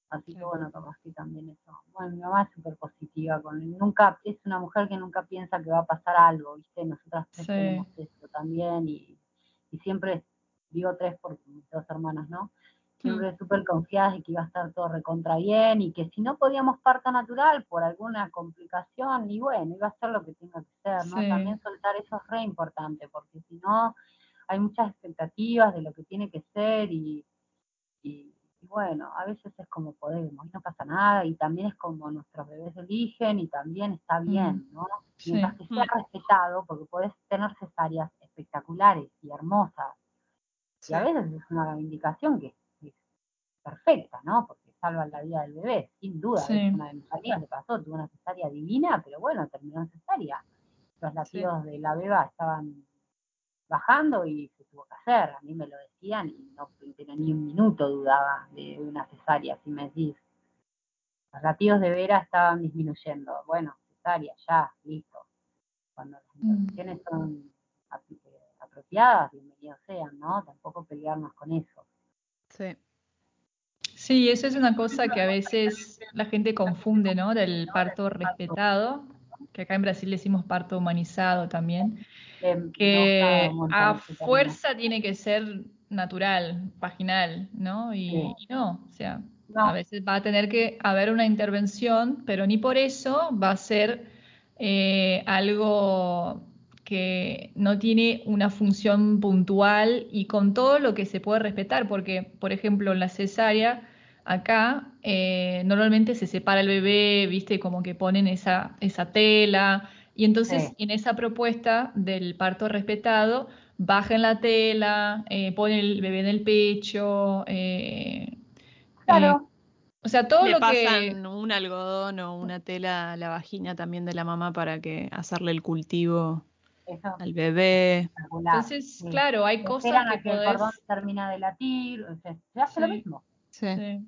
Así que bueno, capaz que también eso. Bueno, mi mamá es súper positiva, con nunca, es una mujer que nunca piensa que va a pasar algo, ¿viste? Nosotras tres Sí. tenemos eso también y, y siempre, digo tres mis dos hermanas, ¿no? Siempre súper confiadas de que iba a estar todo recontra bien y que si no podíamos parto natural por alguna complicación, y bueno, iba a ser lo que tenga que ser, ¿no? Sí. También soltar eso es re importante, porque si no, hay muchas expectativas de lo que tiene que ser y, y, y bueno, a veces es como podemos y no pasa nada y también es como nuestros bebés eligen y también está bien, ¿no? sí. Mientras que sea respetado, porque podés tener cesáreas espectaculares y hermosas Sí. y a veces es una indicación que es perfecta, ¿no? Porque salvan la vida del bebé, sin duda. Sí. Es una de mis amigas le pasó, tuvo una cesárea divina, pero bueno, terminó en cesárea. Los latidos de la beba estaban bajando y se tuvo que hacer. A mí me lo decían y no tenía ni un minuto dudaba de una cesárea, si me decís. Los latidos de Vera estaban disminuyendo. Bueno, cesárea, ya, listo. Cuando las Mm. intervenciones son ap- apropiadas, bienvenidos sean, ¿no? Tampoco pelearnos con eso. Sí. Sí, eso es una cosa que a veces la gente confunde, ¿no? Del parto respetado, que acá en Brasil decimos parto humanizado también, gusta que a fuerza tiene que ser natural, vaginal, ¿no? Y, no, o sea, a veces va a tener que haber una intervención, pero ni por eso va a ser eh, algo que no tiene una función puntual y con todo lo que se puede respetar, porque, por ejemplo, en la cesárea, acá eh, normalmente se separa el bebé, viste, como que ponen esa, esa tela, y entonces Sí. en esa propuesta del parto respetado, bajan la tela, eh, ponen el bebé en el pecho, eh, Claro, o sea, todo Le lo que... pasan un algodón o una tela a la vagina también de la mamá para que hacerle el cultivo eso al bebé. Entonces, sí. claro, hay cosas que a que el cordón termina de latir, o sea, se hace lo mismo. Sí. Sí.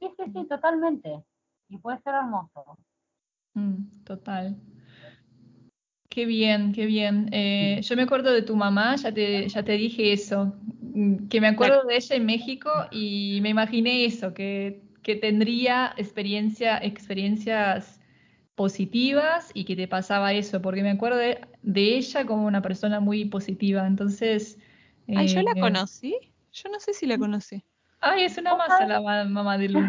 Sí, sí, sí, totalmente. Y puede ser hermoso. Mm, total. Qué bien, qué bien. Eh, yo me acuerdo de tu mamá, ya te, ya te dije eso, mm, que me acuerdo de ella en México y me imaginé eso, que, que tendría experiencia, experiencias positivas y que te pasaba eso, porque me acuerdo de, de ella como una persona muy positiva. Entonces, Ay, ¿yo la eh, conocí? Yo no sé si la conocí. Ay, es una ¿Vos masa la ma- mamá de Lu. Yo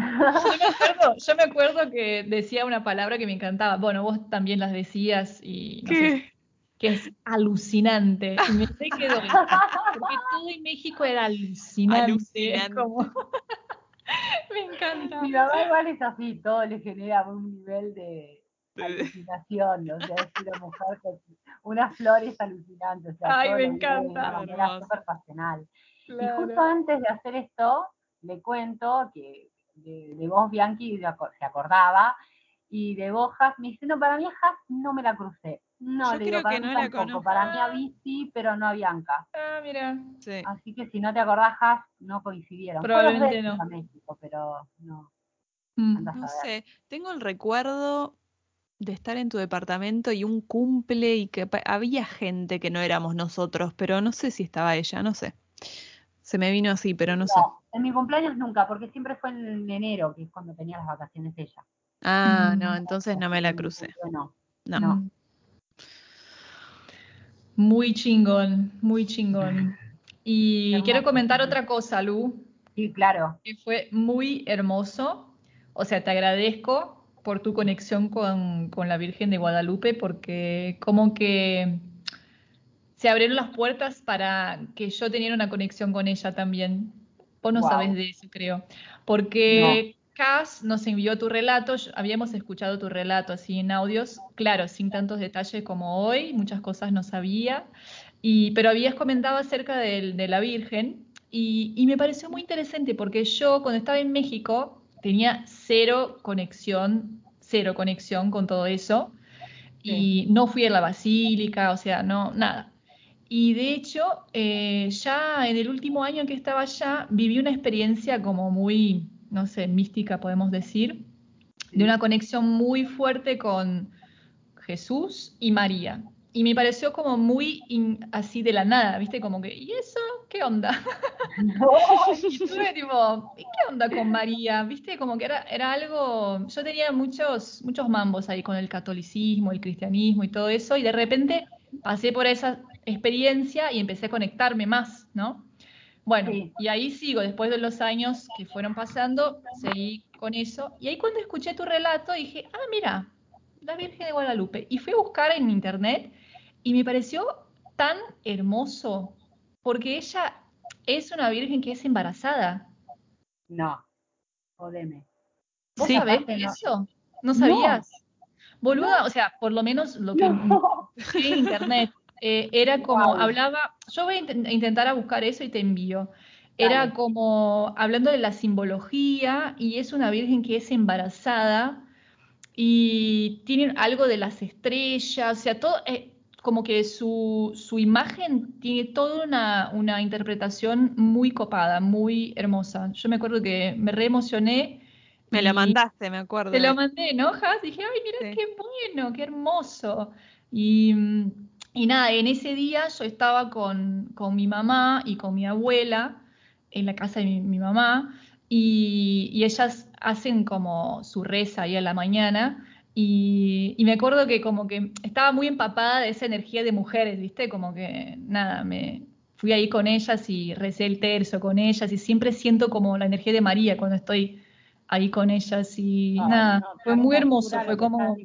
me acuerdo, yo me acuerdo que decía una palabra que me encantaba. Bueno, vos también las decías y no sé, ¿Qué? que es alucinante. Y me quedó porque todo en México era alucinante. Es Alucinante. como... me encanta. Mi mamá igual es así, todo le genera un nivel De- alucinación, o sea, es una mujer con unas flores alucinantes, o sea, Ay, me vive de encanta. una súper pasional. Y justo antes de hacer esto, le cuento que de, de vos, Bianchi, se acordaba, y de vos, Has, me dice, no, para mí a Has no me la crucé. No, Yo le digo, creo para que mí no la tampoco, conozco. para mí a Bici, pero no a Bianca. Ah, mira. Sí. Así que si no te acordás, Has, no coincidieron. Probablemente no. a México, pero no, Mm. No sé, tengo el recuerdo de estar en tu departamento y un cumple y que había gente que no éramos nosotros, pero no sé si estaba ella, no sé. Se me vino así, pero no sé. No, En mi cumpleaños nunca, porque siempre fue en enero, que es cuando tenía las vacaciones ella. Ah, Mm. no, entonces no me la crucé. Bueno, No. No. Mm. Muy chingón, muy chingón. Y Hermoso, quiero comentar otra cosa, Lu, sí, claro. que fue muy hermoso. O sea, te agradezco por tu conexión con, con la Virgen de Guadalupe, porque como que se abrieron las puertas para que yo teniera una conexión con ella también. Vos no Guau. sabes de eso, creo. Porque Cass nos envió tu relato, habíamos escuchado tu relato así en audios, claro, sin tantos detalles como hoy, muchas cosas no sabía, y, pero habías comentado acerca del- de, la Virgen y, y me pareció muy interesante porque yo cuando estaba en México tenía cero conexión, cero conexión con todo eso y no fui a la basílica, o sea, no, nada. Y de hecho, eh, ya en el último año que estaba allá, viví una experiencia como muy, no sé, mística, podemos decir, de una conexión muy fuerte con Jesús y María. Y me pareció como muy in- así de la nada, ¿viste? Como que, ¿y eso? ¿Qué onda? Y tuve tipo, ¿y qué onda con María? ¿Viste? Como que era, era algo, yo tenía muchos, muchos mambos ahí con el catolicismo, el cristianismo y todo eso, y de repente pasé por esa experiencia y empecé a conectarme más, ¿no? Bueno, Sí. y ahí sigo, después de los años que fueron pasando, seguí con eso, y ahí cuando escuché tu relato dije, ah, mira, la Virgen de Guadalupe, y fui a buscar en internet y me pareció tan hermoso, porque ella es una virgen que es embarazada. No, jodeme. ¿Vos ¿Sí sabés no- eso? ¿No No. sabías? Boluda, o sea, por lo menos lo que No. en internet eh, era como, hablaba, yo voy a inten- a intentar a buscar eso y te envío. Era Dale. como hablando de la simbología y es una virgen que es embarazada y tiene algo de las estrellas, o sea, todo, eh, como que su, su imagen tiene toda una, una interpretación muy copada, muy hermosa. Yo me acuerdo que me re emocioné. Me lo y mandaste, me acuerdo. Te lo mandé, ¿no, Has? Dije, ay, mira Sí. qué bueno, qué hermoso. Y, y nada, en ese día yo estaba con, con mi mamá y con mi abuela en la casa de mi, mi mamá y, y ellas hacen como su reza ahí a la mañana y, y me acuerdo que como que estaba muy empapada de esa energía de mujeres, ¿viste? Como que nada, me fui ahí con ellas y recé el tercio con ellas y siempre siento como la energía de María cuando estoy ahí con ellas y Ay, nada, no, fue muy hermoso, fue como,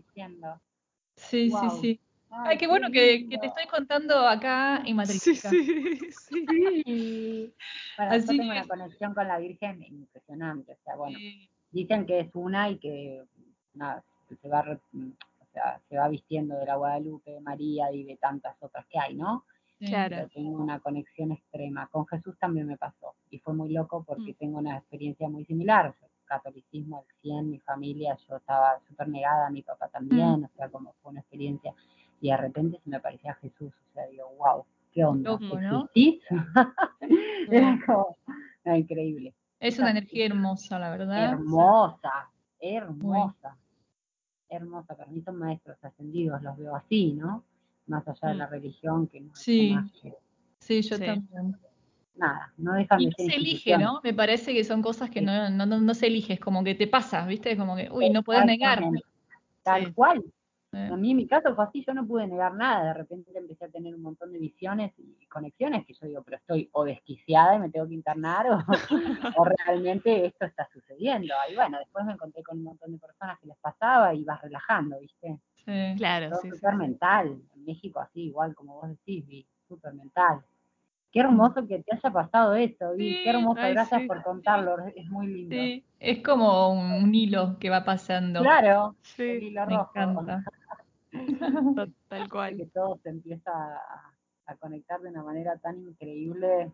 sí, sí, sí. Ay, qué bueno que, te estoy contando acá en Sí, Matrizica. sí, sí. Sí. Bueno, Así yo tengo que- una conexión con la Virgen impresionante. O sea, bueno, dicen que es una y que nada, se va, re- o sea, se va vistiendo de la Guadalupe, de María y de tantas otras que hay, ¿no? Claro. Pero tengo una conexión extrema. Con Jesús también me pasó. Y fue muy loco porque Mm. tengo una experiencia muy similar. Yo, catolicismo al 100, mi familia, yo estaba súper negada, mi papá también, o sea, como fue una experiencia. Y de repente se me aparecía Jesús. O sea, digo, wow, ¿qué onda? Loco, ¿no? Era como, no, increíble. Es una energía hermosa, la verdad. Hermosa, hermosa, hermosa. Para mí son maestros ascendidos, los veo así, ¿no? Más allá de la Mm. religión, que no es Sí. más que Sí, yo Sí. también. nada, no dejan Y de no ser se elige. ¿no? Me parece que son cosas que Sí. no, no, no, no se elige, es como que te pasa, ¿viste? Como que, uy, no puedes negar. Tal Sí. cual. Eh, A mí en mi caso fue así, yo no pude negar nada, de repente empecé a tener un montón de visiones y conexiones que yo digo, pero estoy o desquiciada y me tengo que internar o, o realmente esto está sucediendo. Y bueno, después me encontré con un montón de personas que les pasaba y vas relajando, ¿viste? sí. Claro, Todo sí, súper sí. mental, en México así, igual como vos decís, vi, súper mental. Qué hermoso que te haya pasado esto, Vi, Sí, qué hermoso, ay, gracias por contarlo, es muy lindo. Sí, es como un, un hilo que va pasando. Claro, el Sí, hilo Me rojo. encanta. tal cual. que todo se empieza a, a conectar de una manera tan increíble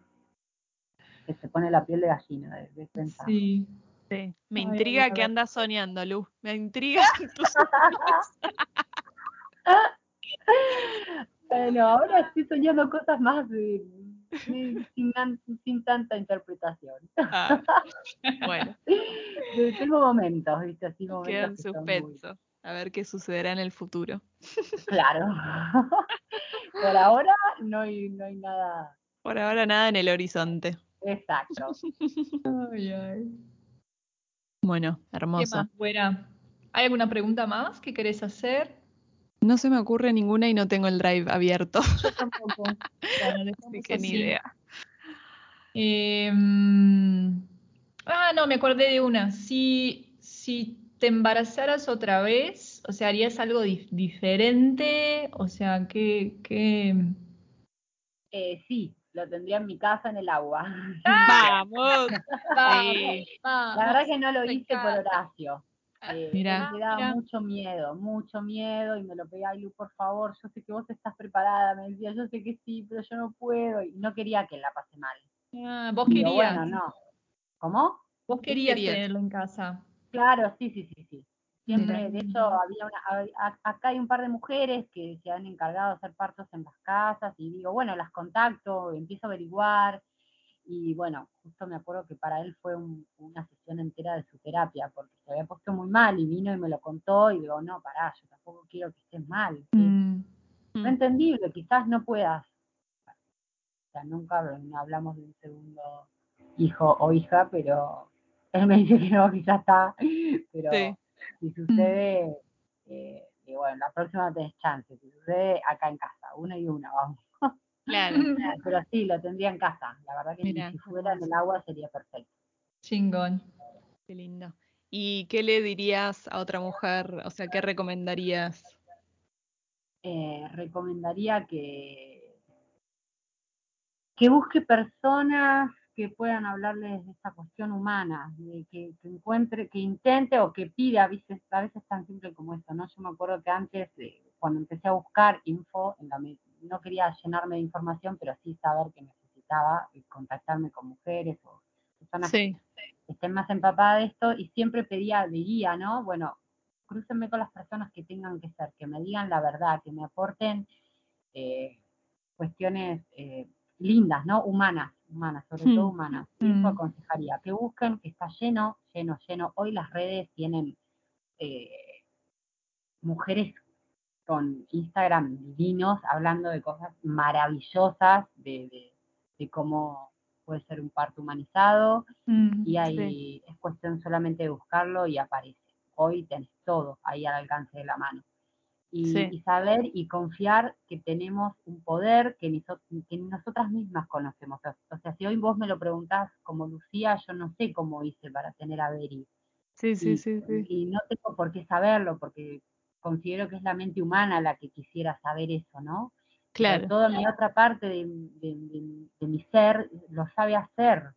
que se pone la piel de gallina de, de pensar. Sí. Sí. Me Ay, intriga que andas soñando, Lu. Me intriga tus Bueno, ahora estoy soñando cosas más de- de- sin, tanta interpretación. Ah, bueno, De- Tengo momentos, ¿viste? Así momentos queda en que son muy- suspenso. A ver qué sucederá en el futuro. Claro. Por ahora no hay, no hay nada Por ahora nada en el horizonte. Exacto. Ay, ay. Bueno, ¿Qué hermoso. más, Güera? ¿Hay alguna pregunta más que querés hacer? No se me ocurre ninguna y no tengo el drive abierto. Yo tampoco. Bueno, Así que ni idea. Eh, mm, ah, no, me acordé de una. Si, si te embarazaras otra vez, o sea, ¿harías algo dif- diferente? O sea, ¿qué, qué? Eh, sí, lo tendría en mi casa en el agua. Vamos. Vamos, Sí. La verdad que no lo hice por. Horacio. Eh, Mirá. me daba Mirá. mucho miedo, mucho miedo, y me lo pedía, Lu, por favor, yo sé que vos estás preparada, me decía, yo sé que sí, pero yo no puedo, y no quería que la pase mal. Ah, vos querías, bueno, no. ¿Cómo? vos querías querías? tenerlo en casa. Claro, sí, sí, sí, sí. Siempre, de hecho, había una, acá hay un par de mujeres que se han encargado de hacer partos en las casas, y digo, bueno, las contacto, empiezo a averiguar, y bueno, justo me acuerdo que para él fue un- una sesión entera de su terapia, porque se había puesto muy mal y vino y me lo contó y digo, no, pará, yo tampoco quiero que estés mal. Mm, no entendible, quizás no puedas. O sea, nunca hablamos de un segundo hijo o hija, pero él me dice que no, que ya está, pero Sí. si sucede, eh, y bueno, la próxima tenés chance, si sucede acá en casa, una y una, vamos. Claro. Pero sí, lo tendría en casa. La verdad que Mirá, si fuera en el agua sería perfecto. chingón. Qué lindo. ¿Y qué le dirías a otra mujer? O sea, ¿qué recomendarías? Eh, recomendaría que, que busque personas que puedan hablarles de esta cuestión humana, de que, que encuentre, que intente o que pida, a veces, a veces tan simple como esto, ¿no? Yo me acuerdo que antes, eh, cuando empecé a buscar info, en la me- no quería llenarme de información, pero sí saber que necesitaba eh, contactarme con mujeres o personas Sí. que estén más empapadas de esto, y siempre pedía de guía, ¿no? Bueno, crúcenme con las personas que tengan que ser, que me digan la verdad, que me aporten eh, cuestiones eh, lindas, ¿no? Humanas, humanas, sobre todo humanas. Y eso Mm. aconsejaría, que busquen, que está lleno, lleno, lleno. Hoy las redes tienen eh, mujeres con Instagram divinos hablando de cosas maravillosas, de, de- de cómo puede ser un parto humanizado, Mm, y ahí es cuestión solamente de buscarlo y aparece. Hoy tenés todo ahí al alcance de la mano. Y, Sí. y saber y confiar que tenemos un poder que, niso- que nosotras mismas conocemos. O sea, si hoy vos me lo preguntás como Lucía, yo no sé cómo hice para tener a Beri. Sí, sí, Y, sí, sí. y no tengo por qué saberlo, porque considero que es la mente humana la que quisiera saber eso, ¿no? Pero Claro. toda mi otra parte de, de- de- de mi ser lo sabe hacer.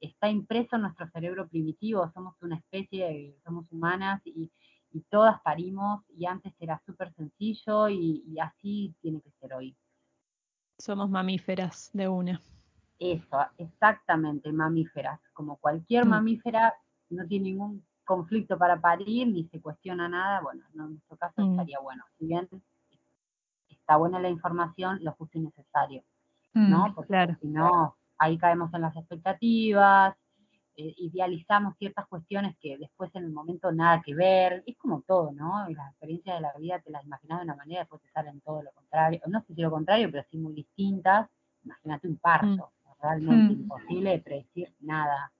Está impreso en nuestro cerebro primitivo, somos una especie, somos humanas y, y todas parimos y antes era súper sencillo y, y así tiene que ser hoy. Somos mamíferas de una. Eso, exactamente, mamíferas. Como cualquier Mm. mamífera, no tiene ningún conflicto para parir ni se cuestiona nada. Bueno, no, en nuestro caso Mm. estaría bueno. Si bien está buena la información, lo justo y necesario. mm, ¿no? Porque claro. si no, ahí caemos en las expectativas, eh, idealizamos ciertas cuestiones que después en el momento nada que ver, es como todo, ¿no? Y las experiencias de la vida te las imaginas de una manera, después te salen todo lo contrario, no sé si lo contrario, pero sí muy distintas. Imagínate un parto, realmente Mm. imposible de predecir nada.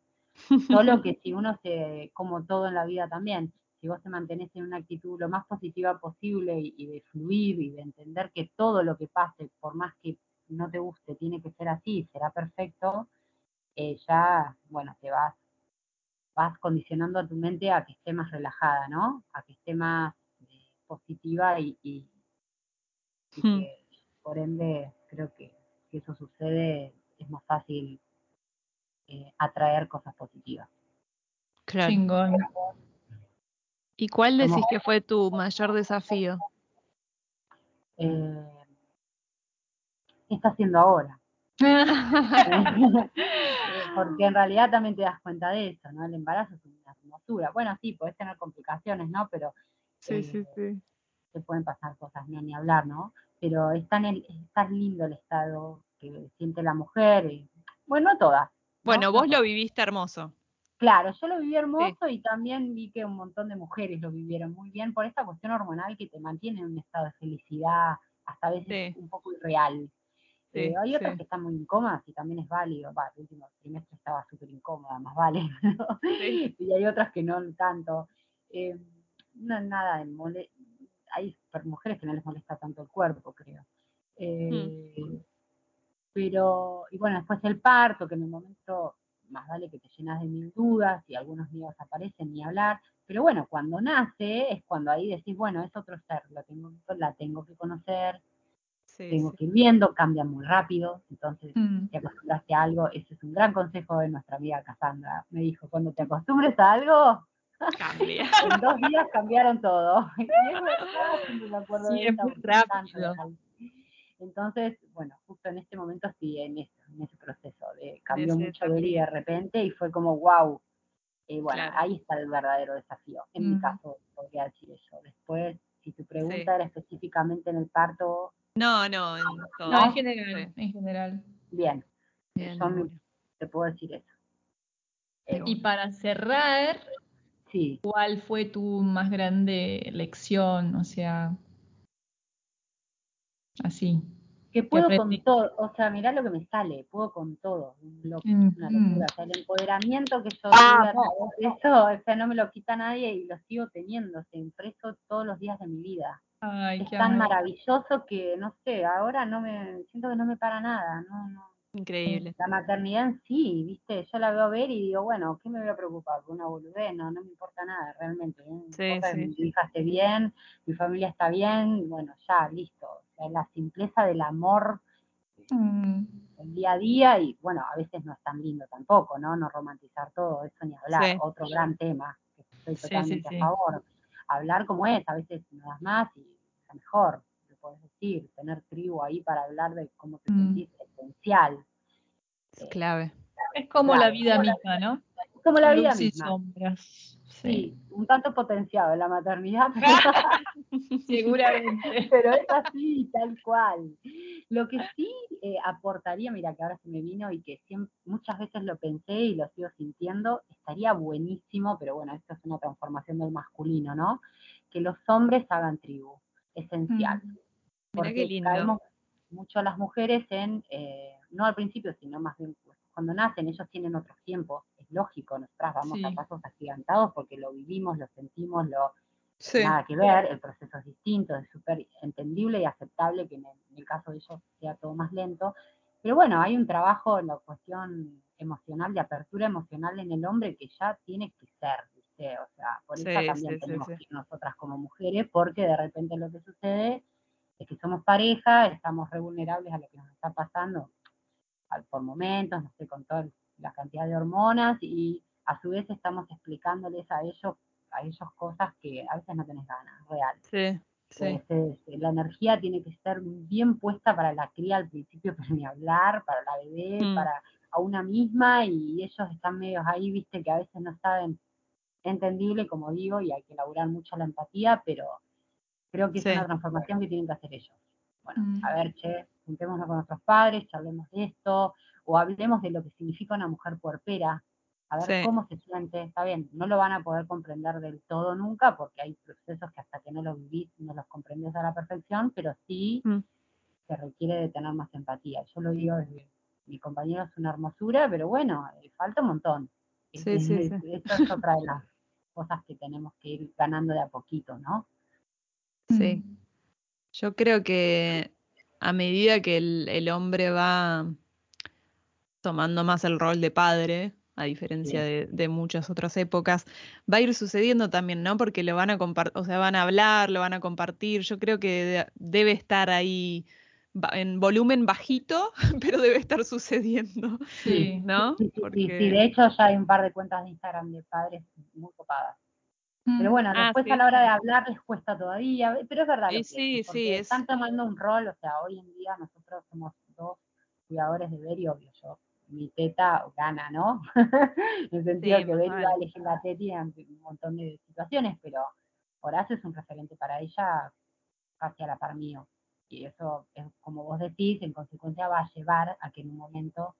Solo que si uno se, como todo en la vida también, si vos te mantenés en una actitud lo más positiva posible y, y de fluir y de entender que todo lo que pase, por más que no te guste, tiene que ser así, será perfecto, eh, ya, bueno, te vas, vas condicionando a tu mente a que esté más relajada, ¿no? A que esté más eh, positiva y, y- y Hmm. que por ende creo que si eso sucede es más fácil eh, atraer cosas positivas. Claro. chingón. ¿Y cuál decís que fue tu mayor desafío? Eh, ¿Qué está haciendo ahora? Porque en realidad también te das cuenta de eso, ¿no? El embarazo es una hermosura. Bueno, sí, podés tener complicaciones, ¿no? Pero Sí, eh, sí. te pueden pasar cosas, no ni hablar, ¿no? Pero es tan, el- es tan lindo el estado que siente la mujer, y- bueno, no todas. ¿no? Bueno, No vos lo viviste hermoso. Claro, yo lo viví hermoso y también vi que un montón de mujeres lo vivieron muy bien por esta cuestión hormonal que te mantiene en un estado de felicidad, hasta a veces Sí. un poco irreal. Eh, hay otras sí. que están muy incómodas y también es válido. Va, el último trimestre estaba súper incómoda, más vale. ¿no? Sí. Y hay otras que no tanto. Eh, no nada, de mole- hay mujeres que no les molesta tanto el cuerpo, creo. Eh, Pero, y bueno, después el parto, que en un momento más vale que te llenas de mil dudas y algunos miedos aparecen ni hablar. Pero bueno, cuando nace es cuando ahí decís, bueno, es otro ser, lo tengo, la tengo que conocer, Sí, tengo sí. que ir viendo, cambia muy rápido, entonces Mm. te acostumbraste a algo, ese es un gran consejo de nuestra amiga Cassandra. Me dijo, cuando te acostumbres a algo, Cambia. en dos días cambiaron todo. Y es verdad, siempre me acuerdo Sí, de es esta muy porque es tan rápido. real. Entonces, bueno, justo en este momento estoy en, eso, en ese proceso de cambió ese mucho de repente y fue como, wow. Y bueno, Claro. ahí está el verdadero desafío. En mi Mm. caso, podría decir eso. Después, si tu pregunta Sí. era específicamente en el parto, No, no, en todo. No, en ¿No? general, en general. bien, Bien, yo te puedo decir eso. Eh, Y para cerrar, sí, ¿cuál fue tu más grande lección? O sea, así. que puedo con todo, o sea, mirá lo que me sale, puedo con todo, Mm, una mm. locura. O sea, el empoderamiento que yo Ah, eso, o sea, no me lo quita nadie y lo sigo teniendo, o sea, impreso todos los días de mi vida. Ay, es qué tan amor. maravilloso que, no sé, ahora no me, siento que no me para nada, no, no. Increíble. La maternidad en sí, viste, yo la veo ver y digo, bueno, ¿qué me voy a preocupar? Una boludez, no, no me importa nada, realmente. ¿eh? Sí, que mi hija esté bien, mi familia está bien, bueno, ya, listo. O sea, la simpleza del amor Mm, el día a día y bueno, a veces no es tan lindo tampoco, ¿no? No romantizar todo, eso ni hablar, Sí. otro gran tema, que estoy totalmente a favor. Hablar como es, a veces no das más y es mejor, lo puedes decir, tener tribu ahí para hablar de cómo te Mm. sentís esencial. Es clave. Es como la vida misma, ¿no? Como la vida y misma. sombras. Sí, un tanto potenciado en la maternidad, pero, seguramente. pero es así, tal cual. Lo que sí eh, aportaría, mira que ahora se me vino y que siem- muchas veces lo pensé y lo sigo sintiendo, estaría buenísimo, pero bueno, esto es una transformación del masculino, ¿no? Que los hombres hagan tribu, esencial. Mm. Porque qué lindo. caemos mucho las mujeres en, eh, no al principio, sino más bien pues, cuando nacen, ellos tienen otros tiempos, es lógico, nosotras vamos a pasos agigantados porque lo vivimos, lo sentimos, lo Sí. nada que ver, el proceso es distinto, es súper entendible y aceptable que en el, en el caso de ellos sea todo más lento, pero bueno, hay un trabajo en la cuestión emocional, de apertura emocional en el hombre que ya tiene que ser, ¿viste? O sea, por eso Sí, también tenemos que ir nosotras como mujeres, porque de repente lo que sucede es que somos pareja, estamos re vulnerables a lo que nos está pasando por momentos, no sé, con toda la cantidad de hormonas, y a su vez estamos explicándoles a ellos, a ellos cosas que a veces no tenés ganas, real. Sí, sí. Entonces, eh, la energía tiene que ser bien puesta para la cría al principio, pero ni hablar, para la bebé, Mm. para a una misma, y ellos están medios ahí, viste, que a veces no saben, entendible, como digo, y hay que elaborar mucho la empatía, pero creo que Sí. es una transformación que tienen que hacer ellos. Bueno, Mm. a ver, che, juntémonos con nuestros padres, charlemos de esto, o hablemos de lo que significa una mujer puerpera, a ver Sí. cómo se siente, está bien, no lo van a poder comprender del todo nunca, porque hay procesos que hasta que no los vivís no los comprendes a la perfección, pero sí Mm. se requiere de tener más empatía. Yo lo digo desde mi compañero es una hermosura, pero bueno, eh, falta un montón. Sí, sí, sí. Esto es otra de las cosas que tenemos que ir ganando de a poquito, ¿no? Sí. Mm. Yo creo que a medida que el, el hombre va tomando más el rol de padre, a diferencia de, de muchas otras épocas, va a ir sucediendo también, ¿no? Porque lo van a compartir, o sea, van a hablar, lo van a compartir. Yo creo que de- debe estar ahí en volumen bajito, pero debe estar sucediendo, Sí. ¿no? Sí, sí, sí, de hecho ya hay un par de cuentas de Instagram de padres muy copadas. Pero Mm. bueno, Ah, después sí. a la hora de hablar les cuesta todavía, pero es verdad Y sí, decís, sí, es- están tomando un rol, o sea, hoy en día nosotros somos dos cuidadores de Beri, obvio, yo, mi teta gana, ¿no? en el sentido Sí, que Beri va a elegir la teti en un montón de situaciones, pero Horacio es un referente para ella casi a la par mío. Y eso, es, como vos decís, en consecuencia va a llevar a que en un momento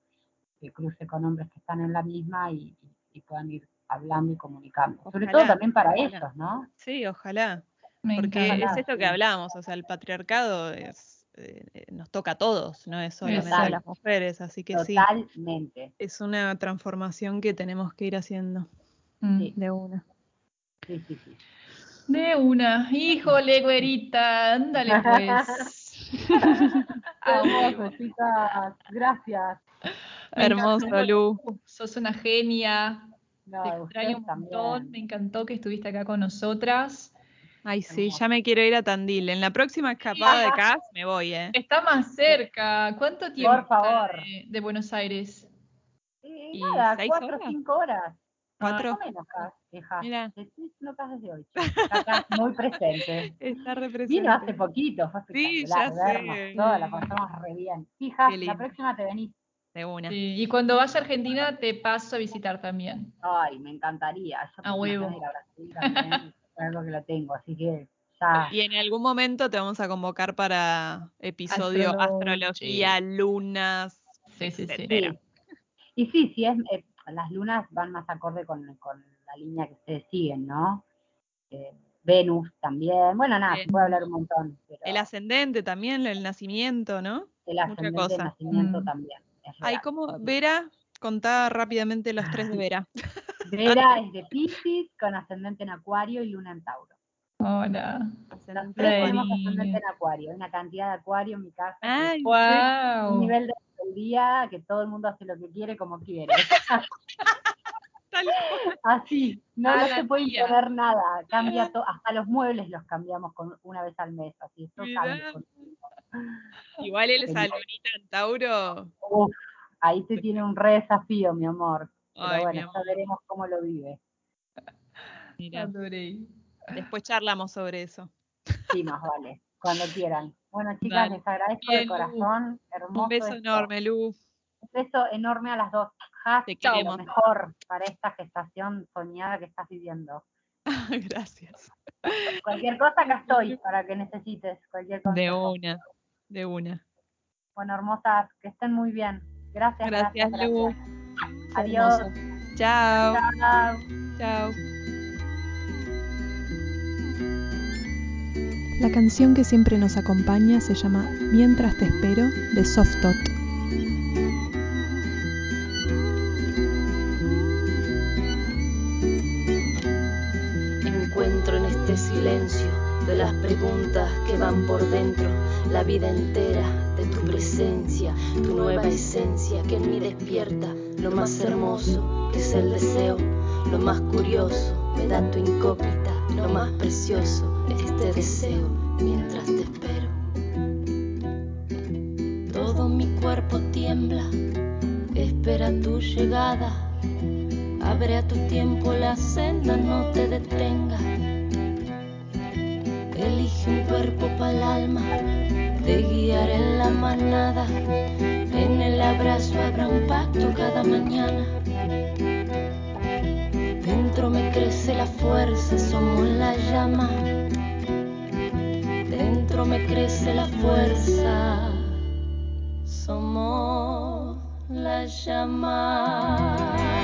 se cruce con hombres que están en la misma y, y- y puedan ir hablando y comunicando. Sobre Ojalá, todo también para ojalá. ellos, ¿no? Sí, ojalá. Me Porque encanta. es esto que hablamos, o sea, el patriarcado es, eh, nos toca a todos, no es solamente a las mujeres, así que sí, Totalmente. es una transformación que tenemos que ir haciendo Mm. Sí. de una. Sí, sí, sí. De una. Híjole, güerita, ándale pues. Hermoso, chicas. Gracias. Hermoso. Lu. Sos una genia. No, Te extraño un montón. también. Me encantó que estuviste acá con nosotras. Ay, sí, ya me quiero ir a Tandil. En la próxima escapada de CAS me voy, ¿eh? Está más cerca. ¿Cuánto tiempo está favor. de, de Buenos Aires? Eh, ¿Y nada, cuatro o cinco horas. ¿Cuatro? Más o menos, Cas, hija. Mira. Diciendo Cas desde hoy. Está acá muy presente. Está representante. Vino hace poquito, fue Sí, ya sé. todas, la pasamos re bien. Hija, la próxima te venís. De una. Sí, Y cuando vaya a Argentina te paso a visitar también. Ay, me encantaría. Yo A huevo. ir a Brasil también, algo que lo tengo, así que ya. Y en algún momento te vamos a convocar para episodio Astrology. astrología, lunas, Sí, sí, sí. etcétera. Sí. Y sí, sí, es, eh, las lunas van más acorde con, con la línea que ustedes siguen, ¿no? Eh, Venus también. Bueno, nada, se puede hablar un montón. Pero El ascendente también, el nacimiento, ¿no? el mucha ascendente cosa. de nacimiento Mm. también. Es Ay, real. ¿cómo? Vera, contá rápidamente los tres de Vera. Vera es de Pisces, con ascendente en Acuario y luna en Tauro. Hola. Los tres tenemos ascendente en Acuario, hay una cantidad de Acuario en mi casa. Ay, un nivel de día que todo el mundo hace lo que quiere como quiere. Así, no, se puede imponer nada, cambia todo, hasta los muebles los cambiamos con, una vez al mes, así esto cambia. Igual él es Genial. Lunita en Tauro. Uf, ahí se tiene un re desafío, mi amor. Pero Ay, bueno, amor. ya veremos cómo lo vive. Mira, después charlamos sobre eso. Sí, más vale, cuando quieran. Bueno, chicas, les agradezco Bien, de corazón. Hermoso Un beso esto. enorme, Lu. Un beso enorme a las dos. Has, Te lo queremos. mejor para esta gestación soñada que estás viviendo. Gracias. Cualquier cosa acá estoy para que necesites. Cualquier cosa. De una, de una. Bueno, hermosas, que estén muy bien. Gracias, Gracias, gracias. Lu. gracias. Adiós. Chao. Chao. Chao. La canción que siempre nos acompaña se llama Mientras te espero de Softot. De las preguntas que van por dentro, la vida entera de tu presencia, tu nueva esencia que en mí despierta lo más hermoso que es el deseo, lo más curioso me da tu incógnita, lo más precioso este deseo mientras te espero. Todo mi cuerpo tiembla, espera tu llegada. Abre a tu tiempo la senda, no te detengas. Elige un cuerpo para el alma, te guiaré en la manada. En el abrazo habrá un pacto cada mañana. Dentro me crece la fuerza, somos la llama. Dentro me crece la fuerza, somos la llama.